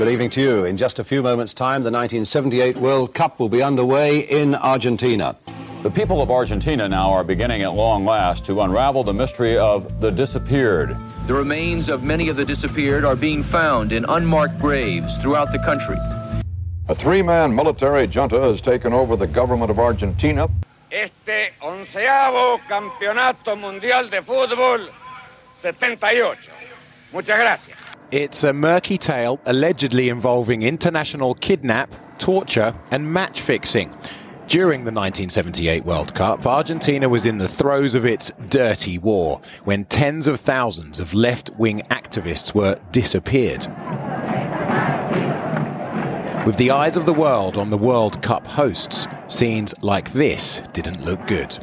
Good evening to you. In just a few moments' time, the 1978 World Cup will be underway in Argentina. The people of Argentina now are beginning at long last to unravel the mystery of the disappeared. The remains of many of the disappeared are being found in unmarked graves throughout the country. A three man military junta has taken over the government of Argentina. Este onceavo campeonato mundial de fútbol 78. Muchas gracias. It's a murky tale allegedly involving international kidnap, torture, and match fixing. During the 1978 World Cup, Argentina was in the throes of its dirty war when tens of thousands of left wing activists were disappeared. With the eyes of the world on the World Cup hosts, scenes like this didn't look good.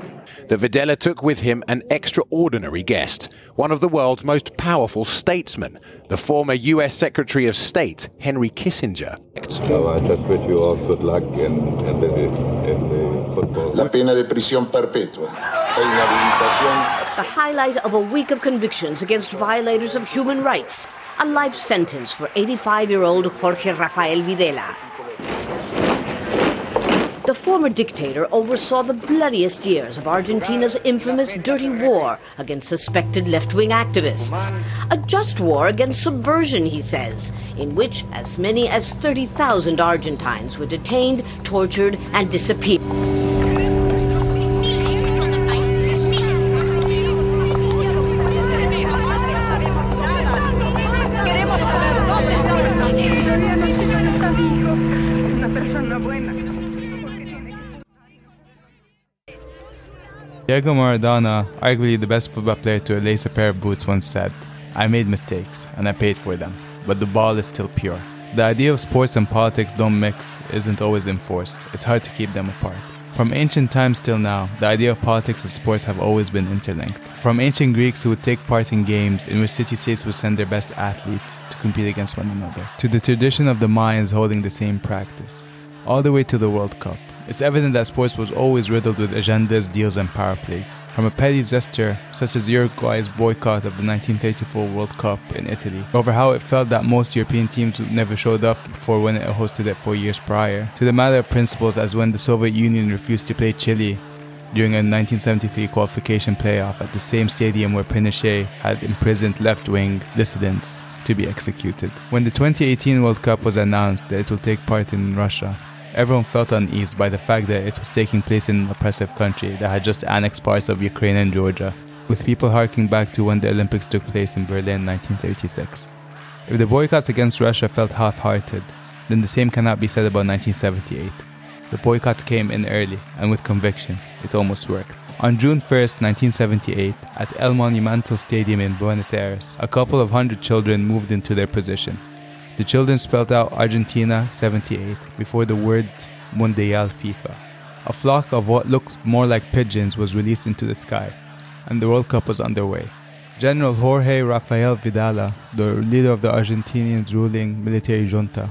The Videla took with him an extraordinary guest, one of the world's most powerful statesmen, the former US Secretary of State, Henry Kissinger. So I just wish you all good luck in, in, the, in the football. La pena de prisión perpetua. The highlight of a week of convictions against violators of human rights. A life sentence for 85 year old Jorge Rafael Videla. The former dictator oversaw the bloodiest years of Argentina's infamous dirty war against suspected left wing activists. A just war against subversion, he says, in which as many as 30,000 Argentines were detained, tortured, and disappeared. Diego Maradona, arguably the best football player to lace a pair of boots, once said, I made mistakes, and I paid for them, but the ball is still pure. The idea of sports and politics don't mix isn't always enforced. It's hard to keep them apart. From ancient times till now, the idea of politics and sports have always been interlinked. From ancient Greeks who would take part in games in which city states would send their best athletes to compete against one another, to the tradition of the Mayans holding the same practice, all the way to the World Cup. It's evident that sports was always riddled with agendas, deals, and power plays. From a petty gesture, such as Uruguay's boycott of the 1934 World Cup in Italy, over how it felt that most European teams never showed up for when it hosted it four years prior, to the matter of principles as when the Soviet Union refused to play Chile during a 1973 qualification playoff at the same stadium where Pinochet had imprisoned left wing dissidents to be executed. When the 2018 World Cup was announced that it will take part in Russia, everyone felt uneasy by the fact that it was taking place in an oppressive country that had just annexed parts of Ukraine and Georgia, with people harking back to when the Olympics took place in Berlin in 1936. If the boycotts against Russia felt half hearted, then the same cannot be said about 1978. The boycotts came in early, and with conviction, it almost worked. On June 1st, 1978, at El Monumental Stadium in Buenos Aires, a couple of hundred children moved into their position. The children spelled out Argentina 78 before the words Mundial FIFA. A flock of what looked more like pigeons was released into the sky, and the World Cup was underway. General Jorge Rafael Videla, the leader of the Argentinian ruling military junta,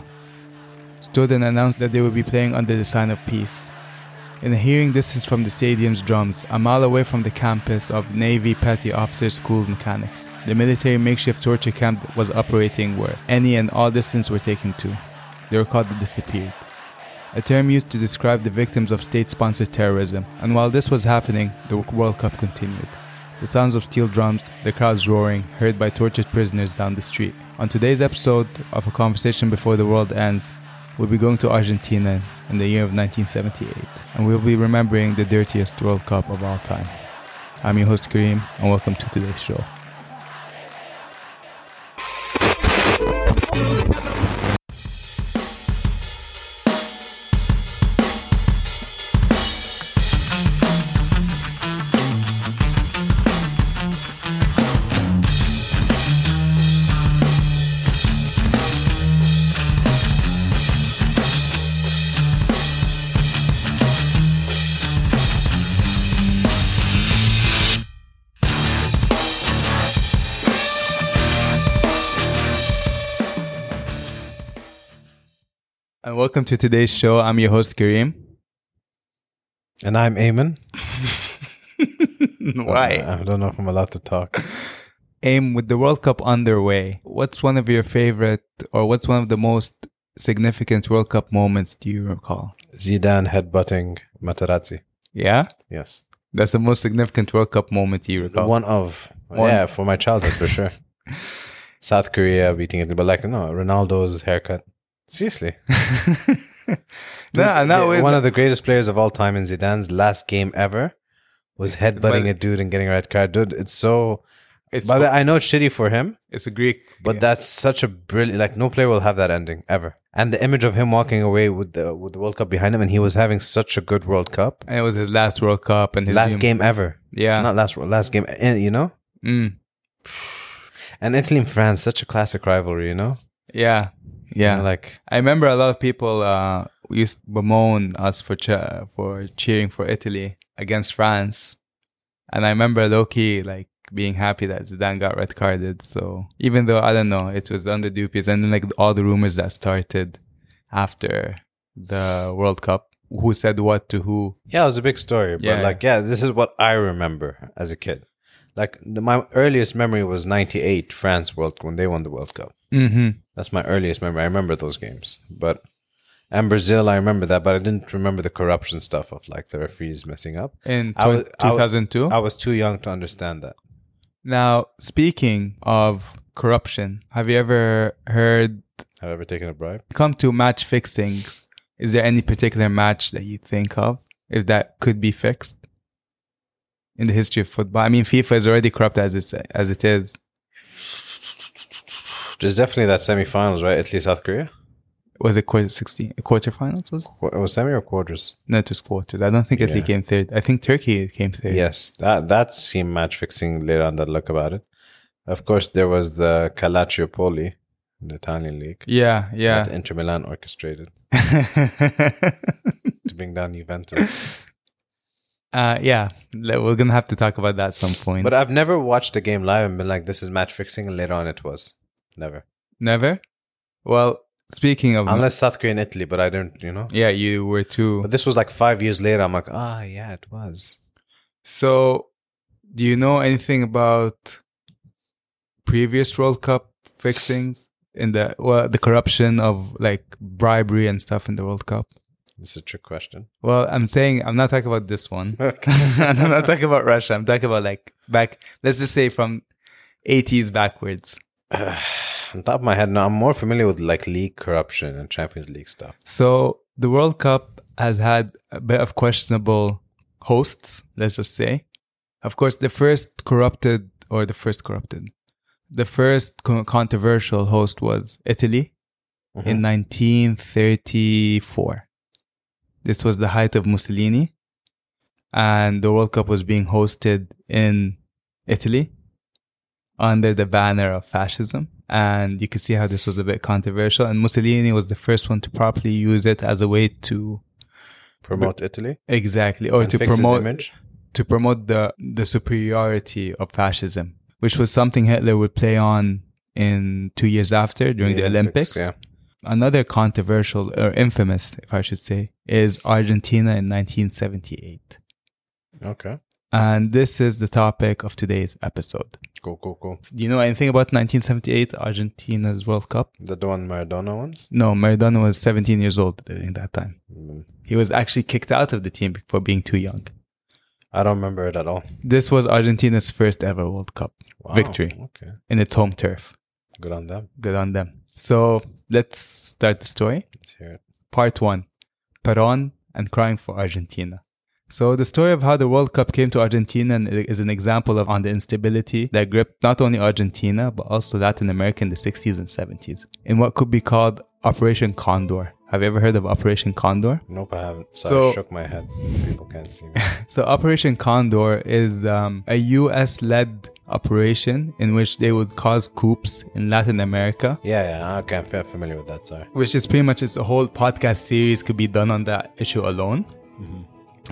stood and announced that they would be playing under the sign of peace. In a hearing distance from the stadium's drums, a mile away from the campus of Navy Petty Officer School of Mechanics, the military makeshift torture camp was operating where any and all dissidents were taken to. They were called the disappeared, a term used to describe the victims of state sponsored terrorism. And while this was happening, the World Cup continued. The sounds of steel drums, the crowds roaring, heard by tortured prisoners down the street. On today's episode of A Conversation Before the World Ends, we'll be going to Argentina in the year of 1978, and we'll be remembering the dirtiest World Cup of all time. I'm your host Kareem, and welcome to today's show. Welcome to today's show. I'm your host Kareem. And I'm Eamon. Why? Uh, I don't know if I'm allowed to talk. aim with the World Cup underway. What's one of your favorite, or what's one of the most significant World Cup moments do you recall? Zidane headbutting Materazzi. Yeah, Yes. that's the most significant World Cup moment you recall. One of. One. Yeah, for my childhood, for sure. South Korea beating it. But like, no, Ronaldo's haircut. Seriously. no, no, Yeah, one of the greatest players of all time in Zidane's last game ever was headbutting But- a dude and getting a red card. Dude, it's so. It's but I know it's shitty for him, it's a Greek, but that's such a brilliant. Like no player will have that ending ever. And the image of him walking away with the with the World Cup behind him, and he was having such a good World Cup, and it was his last World Cup and his last dream- game ever. Yeah, Not last last game, eh, you know. Mm. And Italy and France, such a classic rivalry, you know. yeah, yeah. Like I remember a lot of people uh, used to bemoan us for che- for cheering for Italy against France, and I remember Loki like being happy that Zidane got red carded. So even though I don't know, it was under dupious, and then like all the rumors that started after the World Cup, who said what to who. Yeah, it was a big story. But Yeah. like, yeah, this is what I remember as a kid. Like the, my earliest memory was '98 France World when they won the World Cup. Mm-hmm. That's my earliest memory. I remember those games. But and Brazil, I remember that, but I didn't remember the corruption stuff of like the referees messing up. In I was- 2002? I was too young to understand that. Now, speaking of corruption, have you ever heard Have I ever taken a bribe? come to match fixing? Is there any particular match that you think of if that could be fixed in the history of football? I mean, FIFA is already corrupt as it's as it is. There's definitely that semifinals, right? Italy, South Korea. Was it quarter sixteen quarterfinals? Was it? Qu- It was semi or quarters. no, it was quarters. I don't think Italy Yeah. came third. I think Turkey came third. Yes, that that seemed match fixing later on. That look about it. Of course, there was the Calciopoli, in the Italian league. Yeah, yeah. that Inter Milan orchestrated to bring down Juventus. Uh, yeah, we're gonna have to talk about that at some point. But I've never watched a game live and been like, "This is match fixing," and later on it was never. Never. Well, speaking of Unless South Korea and Italy, but I don't, you know. yeah, you were too. But this was like five years later. I'm like, ah, yeah, it was. So, do you know anything about previous World Cup fixings in the well, the corruption of like bribery and stuff in the World Cup? This is a trick question. Well, I'm saying I'm not talking about this one. Okay. and I'm not talking about Russia. I'm talking about like back. Let's just say from 80s backwards. On top of my head, no, I'm more familiar with like league corruption and Champions League stuff. So the World Cup has had a bit of questionable hosts, let's just say. Of course, the first corrupted, or the first corrupted, the first co- controversial host was Italy mm-hmm. in 1934. This was the height of Mussolini, and the World Cup was being hosted in Italy under the banner of fascism. And you can see how this was a bit controversial. And Mussolini was the first one to properly use it as a way to Promote Italy. exactly, or And to promote image? to promote the the superiority of fascism, which was something Hitler would play on in two years after during the, The Olympics. Olympics, Another controversial or infamous, if I should say, is Argentina in 1978. Okay. And this is the topic of today's episode. Cool, cool. Do you know anything about 1978 Argentina's World Cup? That the one Maradona ones? No, Maradona was 17 years old during that time. Mm, He was actually kicked out of the team for being too young. I don't remember it at all. This was Argentina's first ever World Cup Wow, victory Okay. in its home turf. Good on them. Good on them. So let's start the story. Let's hear it. Part one Peron and crying for Argentina. So the story of how the World Cup came to Argentina is an example of on the instability that gripped not only Argentina but also Latin America in the 60s and 70s in what could be called Operation Condor. Have you ever heard of Operation Condor? Nope, I haven't. So, So- I shook my head. People can't see me. So Operation Condor is um, a U.S.-led operation in which they would cause coups in Latin America, yeah, yeah. Okay, I'm fa- familiar with that. Sorry. which is pretty much it's a whole podcast series could be done on that issue alone.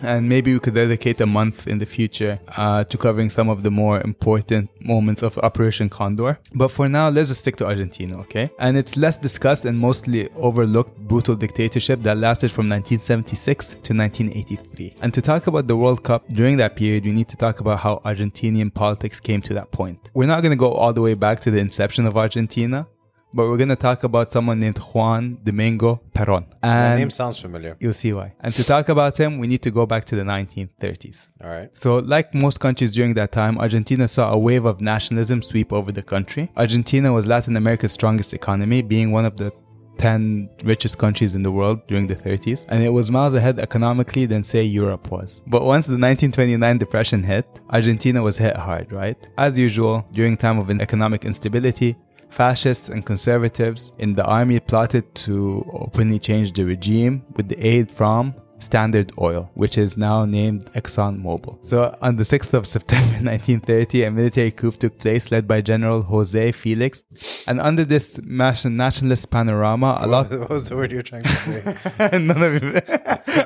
And maybe we could dedicate a month in the future uh, to covering some of the more important moments of Operation Condor. But for now, let's just stick to Argentina, okay? And it's less discussed and mostly overlooked brutal dictatorship that lasted from 1976 to 1983. And to talk about the World Cup during that period, we need to talk about how Argentinian politics came to that point. We're not going to go all the way back to the inception of Argentina, but we're going to talk about someone named Juan Domingo Perón. The And name sounds familiar. You'll see why. And to talk about him, we need to go back to the 1930s. All right. So, like most countries during that time, Argentina saw a wave of nationalism sweep over the country. Argentina was Latin America's strongest economy, being one of the 10 richest countries in the world during the 30s, and it was miles ahead economically than, say, Europe was. But once the 1929 depression hit, Argentina was hit hard, right? As usual, during time of economic instability, fascists and conservatives in the army plotted to openly change the regime with the aid from Standard Oil, which is now named ExxonMobil. So, on the 6th of September 1930, a military coup took place led by General Jose Felix. And under this nationalist panorama, a lot. What was the word you're trying to say? None of it.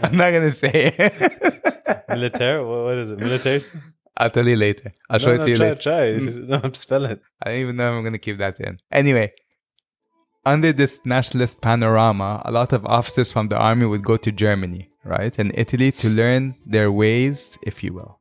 I'm not going to say it. Militaire? What, what is it? Militaires? I'll tell you later. I'll show no, it to you try, later. Try. Mm. No, spell it. I don't even know if I'm going to keep that in. Anyway, under this nationalist panorama, a lot of officers from the army would go to Germany, right, and Italy to learn their ways, if you will.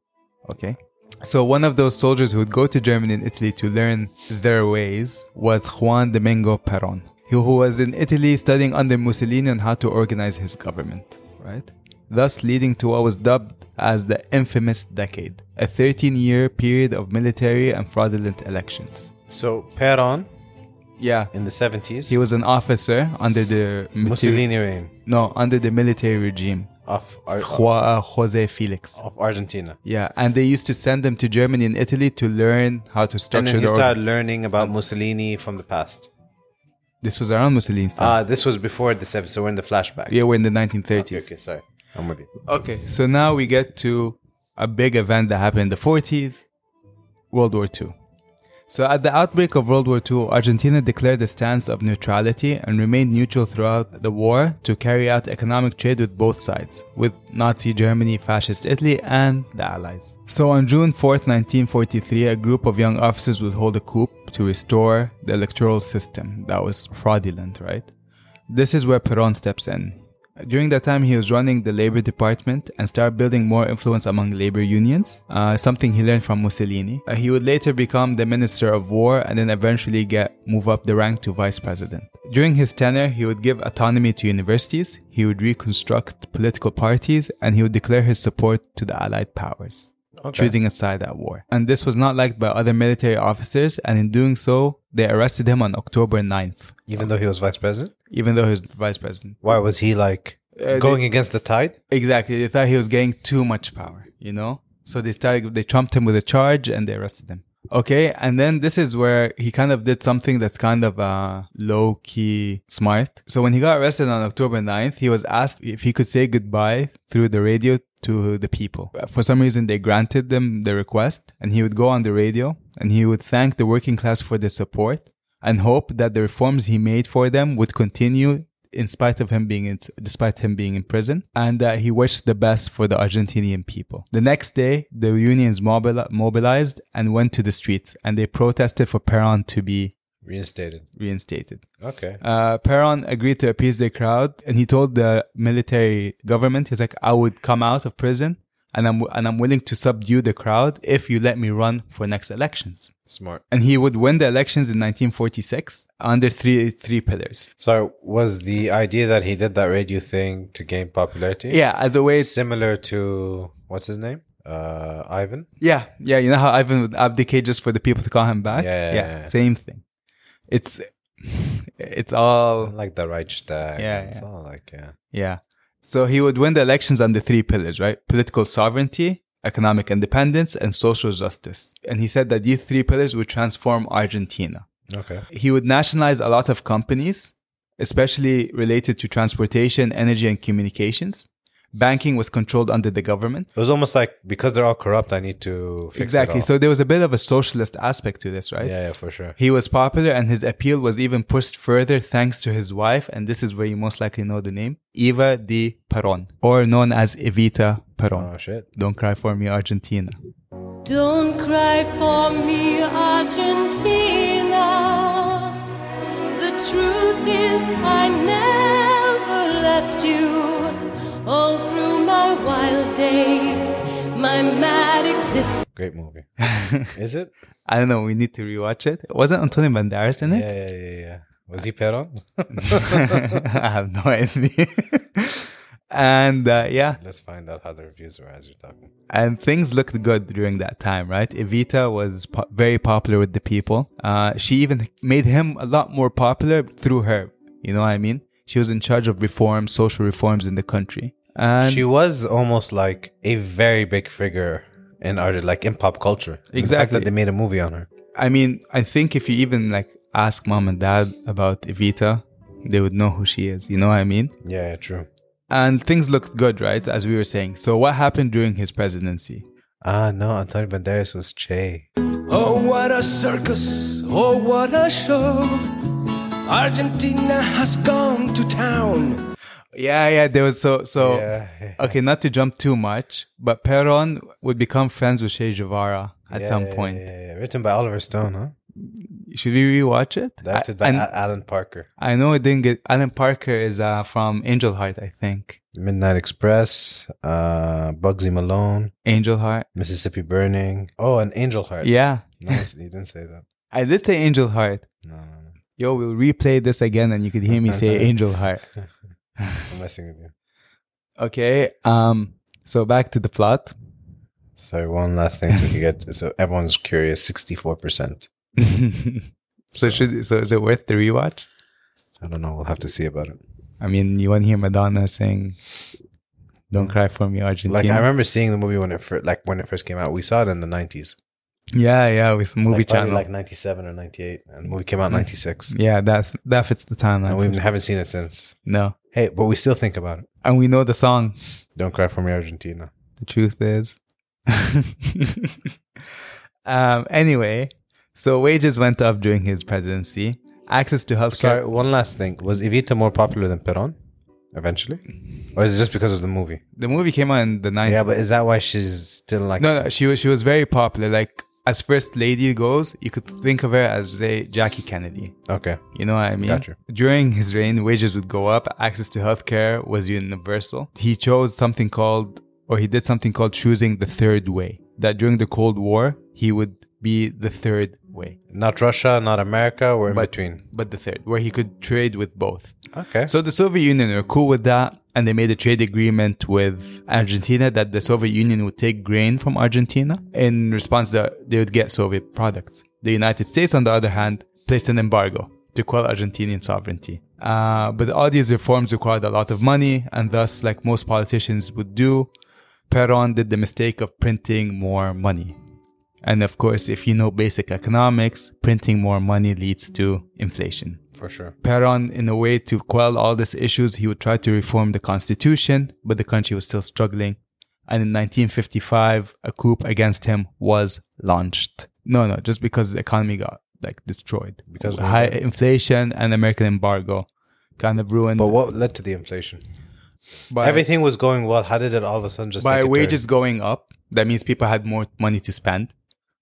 Okay? So, one of those soldiers who would go to Germany and Italy to learn their ways was Juan Domingo Perón, who who was in Italy studying under Mussolini on how to organize his government, right? Thus leading to what was dubbed as the infamous decade, a 13 year period of military and fraudulent elections. So, Peron Yeah. in the 70s. He was an officer under the Mussolini reign No, under the military regime. of, Ar- Ju- uh, Jose Felix. of Argentina. Yeah, and they used to send them to Germany and Italy to learn how to And then he started learning about Mussolini from the past. This was around Mussolini's time. Ah, this was before the 70s, so we're in the flashback. yeah, we're in the 1930s. Okay, okay, sorry. I'm with you. Okay, so now we get to a big event that happened in the 40s World War II. So, at the outbreak of World War II, Argentina declared a stance of neutrality and remained neutral throughout the war to carry out economic trade with both sides, with Nazi Germany, Fascist Italy, and the Allies. So, on June 4th, 1943, a group of young officers would hold a coup to restore the electoral system that was fraudulent, right? This is where Peron steps in. During that time, he was running the labor department and started building more influence among labor unions, uh, something he learned from Mussolini. Uh, he would later become the minister of war and then eventually get move up the rank to vice president. During his tenure, he would give autonomy to universities, he would reconstruct political parties, and he would declare his support to the Allied powers choosing a side at war. And this was not liked by other military officers, and in doing so, they arrested him on October 9th, Even though he was vice president? even though he was vice president. Why was he like Uh, going they- against the tide? Exactly. They thought he was getting too much power, you know? So they started, they trumped him with a charge and they arrested him. Okay. And then this is where he kind of did something that's kind of uh, low key smart. So when he got arrested on October 9th, he was asked if he could say goodbye through the radio to the people. For some reason, they granted them the request and he would go on the radio and he would thank the working class for their support and hope that the reforms he made for them would continue in spite of him being in, despite him being in prison and that he wished the best for the Argentinian people. The next day, the unions mobili- mobilized and went to the streets and they protested for Peron to be Reinstated. reinstated. Okay. Uh, Peron agreed to appease the crowd and he told the military government, he's like, I would come out of prison and I'm, and I'm willing to subdue the crowd if you let me run for next elections. Smart. And he would win the elections in 1946 under three, three pillars. So was the idea that he did that radio thing to gain popularity? Yeah, as a way Similar to what's his name? Uh, Ivan. Yeah, yeah. You know how Ivan would abdicate just for the people to call him back? Yeah, yeah, yeah. same thing. It's it's all Like the Reichstag. Yeah, It's yeah. all like yeah. yeah. So he would win the elections on the three pillars, right? Political sovereignty, economic independence, and social justice. And he said that these three pillars would transform Argentina. Okay. He would nationalize a lot of companies, especially related to transportation, energy, and communications. Banking was controlled under the government. It was almost like because they're all corrupt, I need to fix exactly. So there was a bit of a socialist aspect to this, right? yeah, yeah, for sure. He was popular and his appeal was even pushed further thanks to his wife, and this is where you most likely know the name, Eva de Peron, or known as Evita Peron. Oh shit. Don't cry for me, Argentina. Don't cry for me, Argentina. The truth is, I never left you. All through my wild days, my mad existence. Great movie. Is it? I don't know. We need to rewatch it. Wasn't Antonio Banderas in it? Yeah, yeah, yeah, yeah. Was he Peron? I have no idea. and uh, yeah, Let's find out how the reviews were as you're talking. and things looked good during that time, right? Evita was po- very popular with the people. Uh, she even made him a lot more popular through her. You know what I mean? She was in charge of reforms, social reforms in the country. And she was almost like a very big figure in art, like in pop culture. The fact Exactly. that they made a movie on her. I mean, I think if you even like ask mom and dad about Evita, they would know who she is. You know what I mean? Yeah, yeah, true. And things looked good, right? As we were saying. So what happened during his presidency? Ah, no, Antonio Banderas was Che. Oh, what a circus! Oh, what a show! Argentina has gone to town. Yeah, yeah, there was so so Yeah, yeah. okay, not to jump too much, but Peron would become friends with Che Guevara at Yeah, some point. Yeah, yeah, yeah. Written by Oliver Stone, huh? Should we rewatch it? Directed I, by I- Alan Parker. I know it didn't get Alan Parker is uh, from Angel Heart, I think. Midnight Express, uh, Bugsy Malone, Angel Heart. Mississippi Burning. Oh, and Angel Heart. Yeah. No, you didn't say that. I did say Angel Heart. No, no, no. Yo, we'll replay this again and you could hear me say Angel Heart. I'm messing with you. Okay. Um so back to the plot. So one last thing so we can get so everyone's curious. Sixty-four percent. so should so is it worth the rewatch? I don't know. We'll have to see about it. I mean, you want to hear Madonna saying "Don't cry for me, Argentina"? Like I remember seeing the movie when it first, like when it first came out. We saw it in the nineties. Yeah, yeah, with movie like, channel. like ninety-seven or ninety-eight, and the movie came out ninety-six. yeah, that's that fits the timeline. And we haven't seen it since. no, Hey, but we still think about it. and we know the song. Don't cry for me, Argentina. The truth is. um. Anyway, so wages went up during his presidency. Access to healthcare. Sorry, one last thing. Was Evita more popular than Peron eventually? Or is it just because of the movie? The movie came out in the 90s. Yeah, but is that why she's still like No, no, she was she was very popular. Like as first lady goes, you could think of her as a Jackie Kennedy. Okay. You know what I mean? Gotcha. During his reign, wages would go up. Access to healthcare was universal. He chose something called, or he did something called choosing the third way. That during the Cold War, he would be the third way, not Russia, not America, we're in But- between. but the third, where he could trade with both. Okay. So the Soviet Union were cool with that, and they made a trade agreement with Argentina that the Soviet Union would take grain from Argentina in response that they would get Soviet products. The United States, on the other hand, placed an embargo to quell Argentinian sovereignty. Uh, but all these reforms required a lot of money, and thus, like most politicians would do, Peron did the mistake of printing more money. And of course, if you know basic economics, printing more money leads to inflation. For sure. Peron, in a way to quell all these issues, he would try to reform the constitution, but the country was still struggling. And in 1955, a coup against him was launched. No, no, just because the economy got like destroyed Because of high inflation and American embargo kind of ruined. But what led to the inflation? by, Everything was going well. How did it all of a sudden just by take a turn? wages going up? That means people had more money to spend.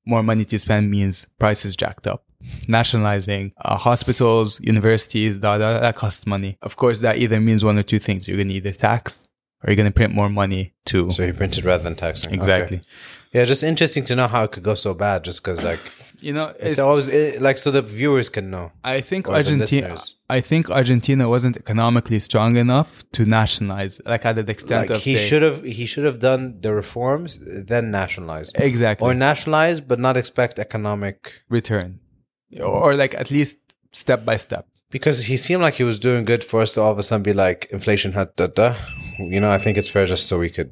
More money to spend means prices jacked up. Nationalizing uh, hospitals, universities, da, da, that costs money. Of course, that either means one or two things. You're going to either tax or you're going to print more money to. So he printed rather than taxing. Exactly. Okay. Yeah, just interesting to know how it could go so bad. Just because, like, You know, it's, it's, always like so the viewers can know. I think Argentina. I think Argentina wasn't economically strong enough to nationalize, like at the extent Like of he should have, he should have done the reforms, then nationalized, exactly or nationalize, but not expect economic. return, or like at least step by step. Because he seemed like he was doing good for us to all of a sudden be like inflation had da da. You know, I think it's fair just so we could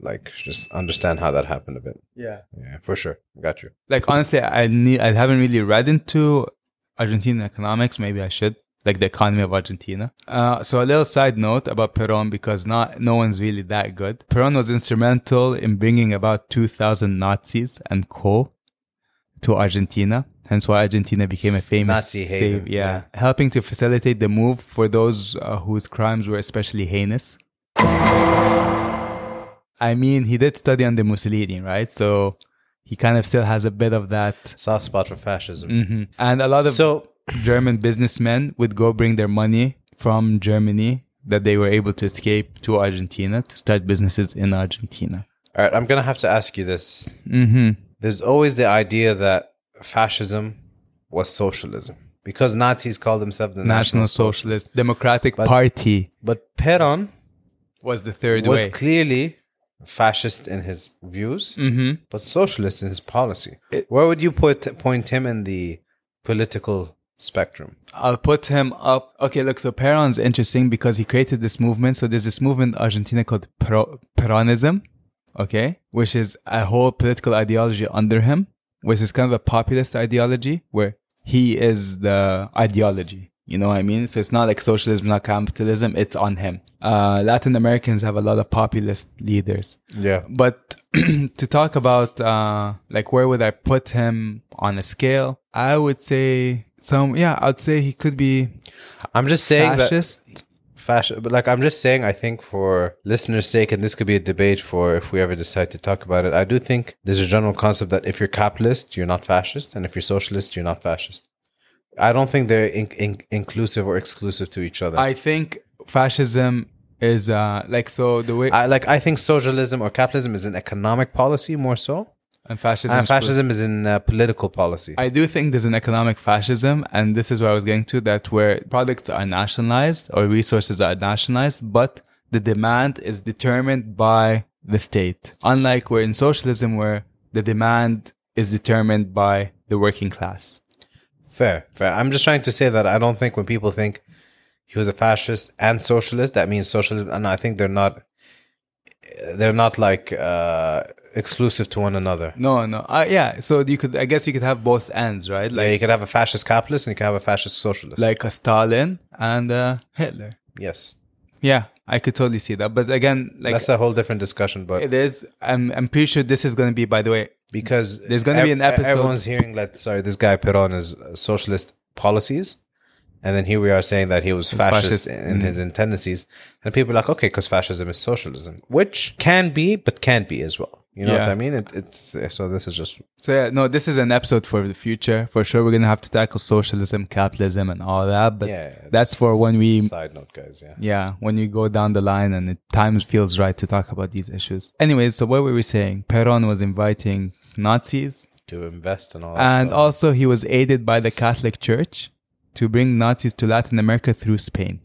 like just understand how that happened a bit. Yeah. Yeah, for sure. Got you. like honestly i need i haven't really read into argentine economics maybe i should like the economy of argentina uh, so a little side note about peron because not no one's really that good peron was instrumental in bringing about 2000 nazis and co to argentina hence why argentina became a famous Nazi haven, save yeah. helping to facilitate the move for those uh, whose crimes were especially heinous I mean, he did study under Mussolini, right? So he kind of still has a bit of that soft spot for fascism. Mhm. And a lot of So- German businessmen would go bring their money from Germany that they were able to escape to Argentina to start businesses in Argentina. All right, I'm gonna have to ask you this. Mhm. There's always the idea that fascism was socialism because Nazis called themselves the National, National, Socialist Democratic But- Party But Peron was the third was way. clearly fascist in his views, Mhm. but socialist in his policy. Where would you put point him in the political spectrum? I'll put him up. Okay, look, so Peron's interesting because he created this movement. So there's this movement in Argentina called Pro- Peronism, okay, which is a whole political ideology under him, which is kind of a populist ideology where he is the ideology. You know what I mean? So it's not like socialism, not capitalism. It's on him. Uh, Latin Americans have a lot of populist leaders. Yeah. But to talk about uh, like where would I put him on a scale? I would say some. Yeah, I'd say he could be. I'm just saying fascist. that fascist, but like I'm just saying, I think for listeners' sake, and this could be a debate for if we ever decide to talk about it. I do think there's a general concept that if you're capitalist, you're not fascist, and if you're socialist, you're not fascist. I don't think they're in, in, inclusive or exclusive to each other. I think fascism is uh like so the way I like I think socialism or capitalism is an economic policy more so, and fascism. and fascism is in uh, political policy. I do think there's an economic fascism, and this is where I was getting to that where products are nationalized or resources are nationalized, but the demand is determined by the state. Unlike where in socialism, where the demand is determined by the working class. Fair, fair. I'm just trying to say that I don't think when people think he was a fascist and socialist, that means socialism. And I think they're not, they're not like uh, exclusive to one another. No, no, uh, yeah. So you could, I guess, you could have both ends, right? Like you could have a fascist capitalist and you could have a fascist socialist. like a Stalin and uh, Hitler. yes, Yeah, I could totally see that. But again, like that's a whole different discussion. But it is. I'm I'm pretty sure this is going to be. By the way, because There's gonna be an episode- Everyone's hearing that. Sorry, this guy Peron is uh, socialist policies, and then here we are saying that he was fascist, fascist, in mhm. his tendencies, and people are like, okay, because fascism is socialism, which can be, but can't be as well. You know what I mean? It, it's so. This is just So yeah, no, this is an episode for the future. For sure, we're gonna have to tackle socialism, capitalism, and all that. But yeah. that's for when we, side note, guys. Yeah. yeah, when we go down the line and it time feels right to talk about these issues. Anyways, so what were we saying? Peron was inviting Nazis, To invest and all. That and stuff. also he was aided by the Catholic Church to bring Nazis to Latin America through Spain,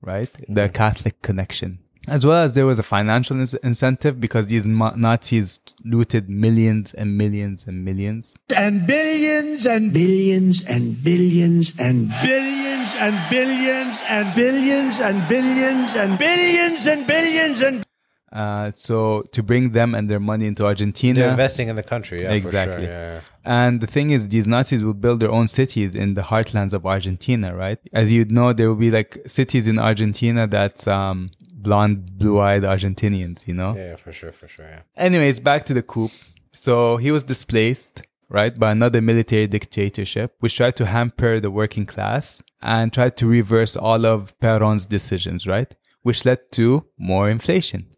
right? The mm. Catholic connection. As well as there was a financial ins- incentive because these ma- Nazis looted millions and millions and millions. and billions and billions and billions and billions and billions and billions and billions and billions and billions and Uh, so to bring them and their money into Argentina. They're investing in the country. Yeah, exactly. For sure. yeah, yeah. And the thing is, these Nazis will build their own cities in the heartlands of Argentina, right? As you'd know, there will be like cities in Argentina that's um, blonde, blue-eyed Argentinians, you know? Yeah, yeah, for sure, for sure. Yeah. Anyways, back to the coup. So he was displaced, right, by another military dictatorship, which tried to hamper the working class and tried to reverse all of Peron's decisions, right? Which led to more inflation.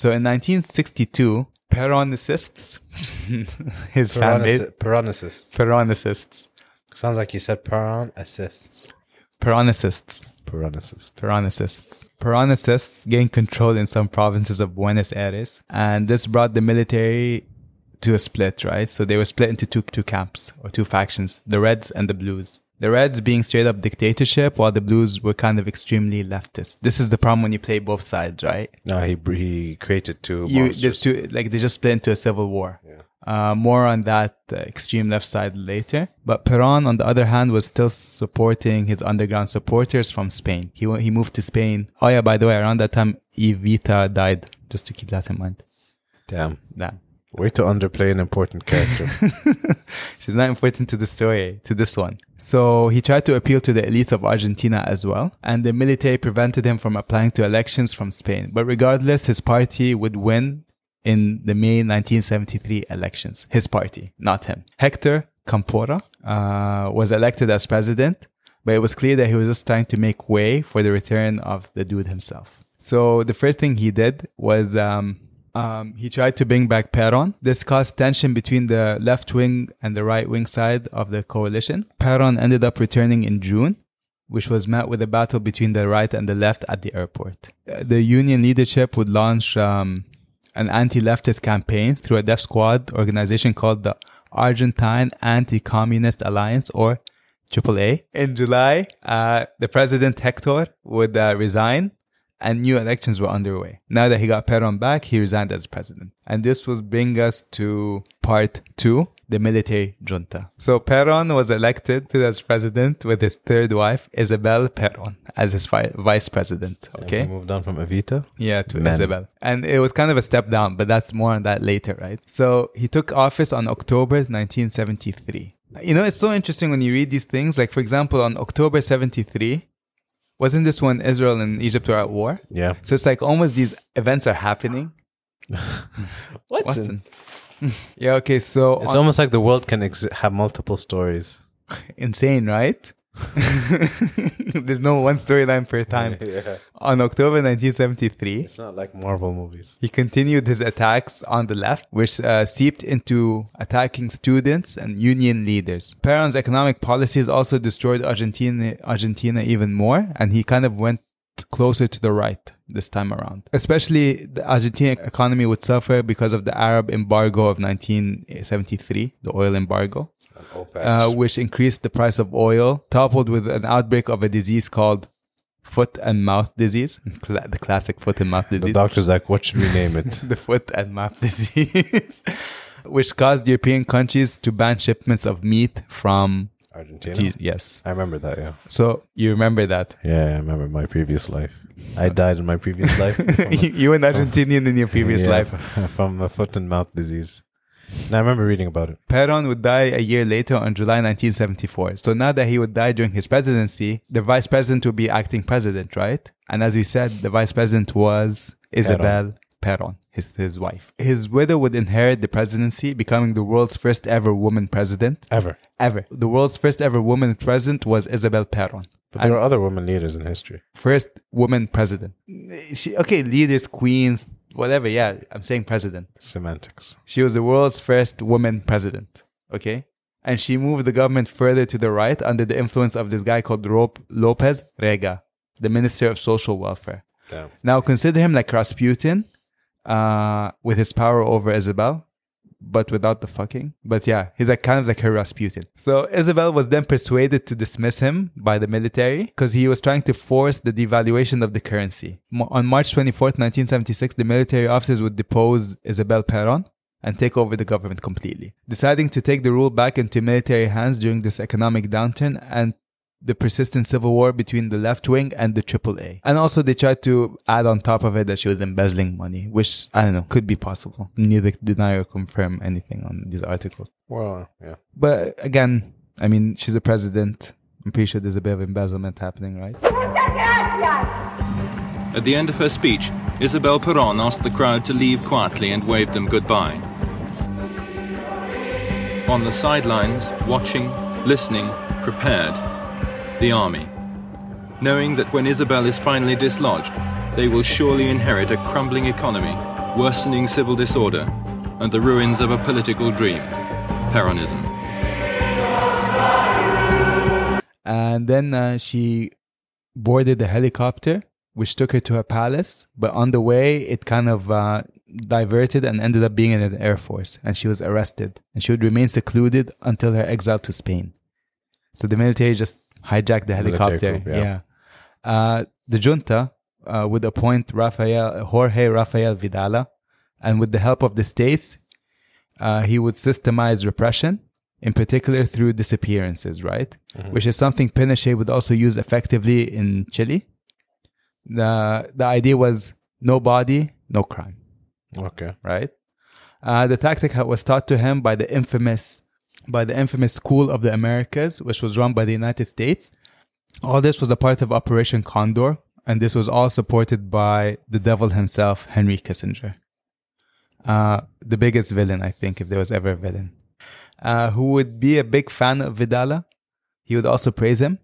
So in 1962, Peronicists, his fan base, Peronici- Peronicist. Peronicists, Sounds like you said Peron assists. Peronicists, Peronicist. Peronicists. Peronicists gained control in some provinces of Buenos Aires, and this brought the military to a split, right? So they were split into two two camps or two factions, the Reds and the Blues. The Reds being straight up dictatorship, while the Blues were kind of extremely leftist. This is the problem when you play both sides, right? No, he he created two. You there's two like they just split into a civil war. Yeah. Uh, more on that uh, extreme left side later. But Peron, on the other hand, was still supporting his underground supporters from Spain. He he moved to Spain. Oh yeah, by the way, around that time, Evita died. Just to keep that in mind. Damn. Damn. Way to underplay an important character. She's not important to the story, to this one. So he tried to appeal to the elites of Argentina as well, and the military prevented him from applying to elections from Spain. But regardless, his party would win in the May 1973 elections. His party, not him. Hector Campora uh, was elected as president, but it was clear that he was just trying to make way for the return of the dude himself. So the first thing he did was um, Um, he tried to bring back Peron. This caused tension between the left wing and the right wing side of the coalition. Peron ended up returning in June, which was met with a battle between the right and the left at the airport. Uh, The union leadership would launch um, an anti-leftist campaign through a death squad organization called the Argentine Anti-Communist Alliance, or AAA. In July, uh, the president Hector would uh, resign and new elections were underway. Now that he got Peron back, he resigned as president. And this will bring us to part two, the military junta. So Peron was elected as president with his third wife, Isabel Peron, as his vi- vice president. Okay. Moved on from Evita. Yeah, to Men. Isabel. And it was kind of a step down, but that's more on that later, right? So he took office on October 1973. You know, it's so interesting when you read these things. Like, for example, on October 73, wasn't this when Israel and Egypt were at war? Yeah. So it's like almost these events are happening. What's Watson. yeah, okay, so It's on- almost like the world can ex- have multiple stories. insane, right? There's no one storyline per time. Yeah. On October 1973, It's not like Marvel movies. He continued his attacks on the left, which uh, seeped into attacking students and union leaders. Peron's economic policies also destroyed Argentina, Argentina even more, and he kind of went closer to the right this time around. Especially the Argentine economy would suffer because of the Arab embargo of 1973, the oil embargo, uh, which increased the price of oil, toppled with an outbreak of a disease called foot and mouth disease, Cla- the classic foot and mouth disease The doctor's like, what should we name it? the foot and mouth disease, which caused European countries to ban shipments of meat from Argentina? Ge- yes. I remember that, yeah. So you remember that? Yeah, I remember my previous life. I died in my previous life. You- you were an Argentinian in your previous Yeah, life. From a foot and mouth disease. And I remember reading about it. Peron would die a year later on July 1974. So now that he would die during his presidency, the vice president would be acting president, right? And as we said, the vice president was Isabel Peron, his, his wife. His widow would inherit the presidency, becoming the world's first ever woman president. Ever. Ever. The world's first ever woman president was Isabel Peron. But there are other women leaders in history. First woman president. She, okay, leaders, queens, whatever. Yeah, I'm saying president. Semantics. She was the world's first woman president. Okay. And she moved the government further to the right under the influence of this guy called Ro- Lopez Rega, the Minister of Social Welfare. Damn. Now consider him like Rasputin, uh, with his power over Isabel, but without the fucking. But yeah, he's like kind of like her Rasputin. So Isabel was then persuaded to dismiss him by the military because he was trying to force the devaluation of the currency. On March 24th, 1976, the military officers would depose Isabel Peron and take over the government completely, deciding to take the rule back into military hands during this economic downturn and the persistent civil war between the left wing and the AAA. And also they tried to add on top of it that she was embezzling money, which I don't know, could be possible. Neither deny or confirm anything on these articles. Well, yeah. But again, I mean, she's a president. I'm pretty sure there's a bit of embezzlement happening, right? At the end of her speech, Isabel Perón asked the crowd to leave quietly and waved them goodbye. On the sidelines, watching, listening, prepared, the army. Knowing that when Isabel is finally dislodged, they will surely inherit a crumbling economy, worsening civil disorder, and the ruins of a political dream Peronism. And then uh, she boarded a helicopter, which took her to her palace. But on the way, it kind of uh, diverted and ended up being in an air force. And she was arrested. And she would remain secluded until her exile to Spain. So the military just hijacked the helicopter. coup, yeah. yeah. Uh, the junta uh, would appoint Rafael, Jorge Rafael Vidala. And with the help of the states, uh, he would systemize repression, in particular through disappearances, right? Mhm. Which is something Pinochet would also use effectively in Chile. The, the idea was no body, no crime, Okay. right? Uh, the tactic was taught to him by the infamous by the infamous School of the Americas, which was run by the United States. All this was a part of Operation Condor, and this was all supported by the devil himself, Henry Kissinger. Uh, the biggest villain, I think, if there was ever a villain. Uh, who would be a big fan of Vidala. He would also praise him.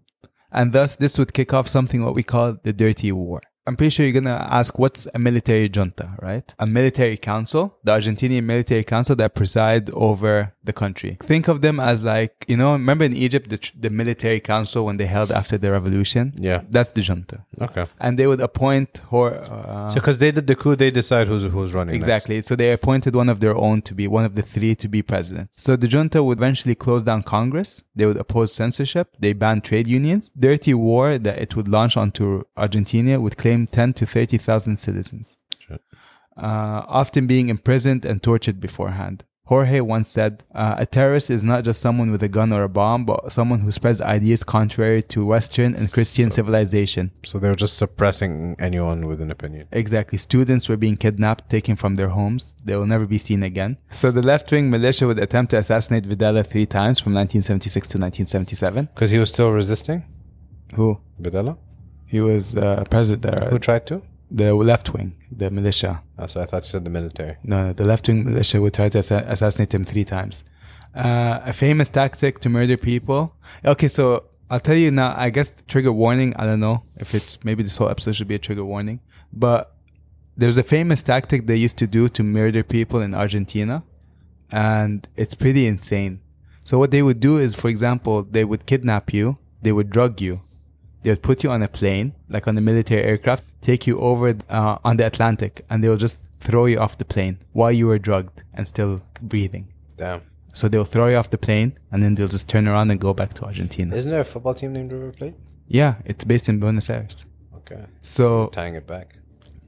And thus, this would kick off something what we call the Dirty War. I'm pretty sure you're gonna ask what's a military junta, right? A military council, the Argentinian military council that preside over the country. Think of them as like, you know, remember in Egypt, the, the military council when they held after the revolution? Yeah. That's the junta. Okay. And they would appoint or, uh, So because they did the coup, they decide who's who's running. next. Exactly. So they appointed one of their own to be one of the three to be president. So the junta would eventually close down Congress. They would oppose censorship. They banned trade unions. Dirty war that it would launch onto Argentina would claim 10 to 30,000 citizens, uh, often being imprisoned and tortured beforehand. Jorge once said, uh, A terrorist is not just someone with a gun or a bomb, but someone who spreads ideas contrary to Western and Christian civilization. So they were just suppressing anyone with an opinion. Exactly. Students were being kidnapped, taken from their homes. They will never be seen again. So the left wing militia would attempt to assassinate Videla three times from 1976 to 1977. Because he was still resisting. Who? Videla. He was uh, president. There. Who tried to? The left wing, the militia. Oh, so I thought you said the military. No, no the left wing militia would try to assa- assassinate him three times. Uh, a famous tactic to murder people. Okay, so I'll tell you now. I guess trigger warning. I don't know if it's maybe this whole episode should be a trigger warning, but there's a famous tactic they used to do to murder people in Argentina, and it's pretty insane. So what they would do is, for example, they would kidnap you, they would drug you, they would put you on a plane, like on a military aircraft, take you over uh, on the Atlantic, and they will just throw you off the plane while you were drugged and still breathing. Damn. So they'll throw you off the plane, and then they'll just turn around and go back to Argentina. Isn't there a football team named River Plate? Yeah, it's based in Buenos Aires. Okay. So tying it back.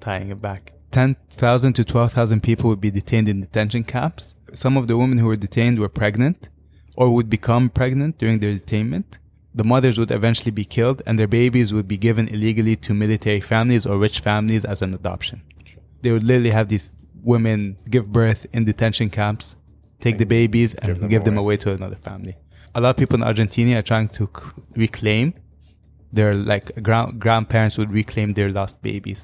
Tying it back. 10,000 to 12,000 people would be detained in detention camps. Some of the women who were detained were pregnant or would become pregnant during their detainment. The mothers would eventually be killed and their babies would be given illegally to military families or rich families as an adoption. They would literally have these women give birth in detention camps, take the babies and Give them give them away. away to another family. A lot of people in Argentina are trying to reclaim their like grand- grandparents would reclaim their lost babies.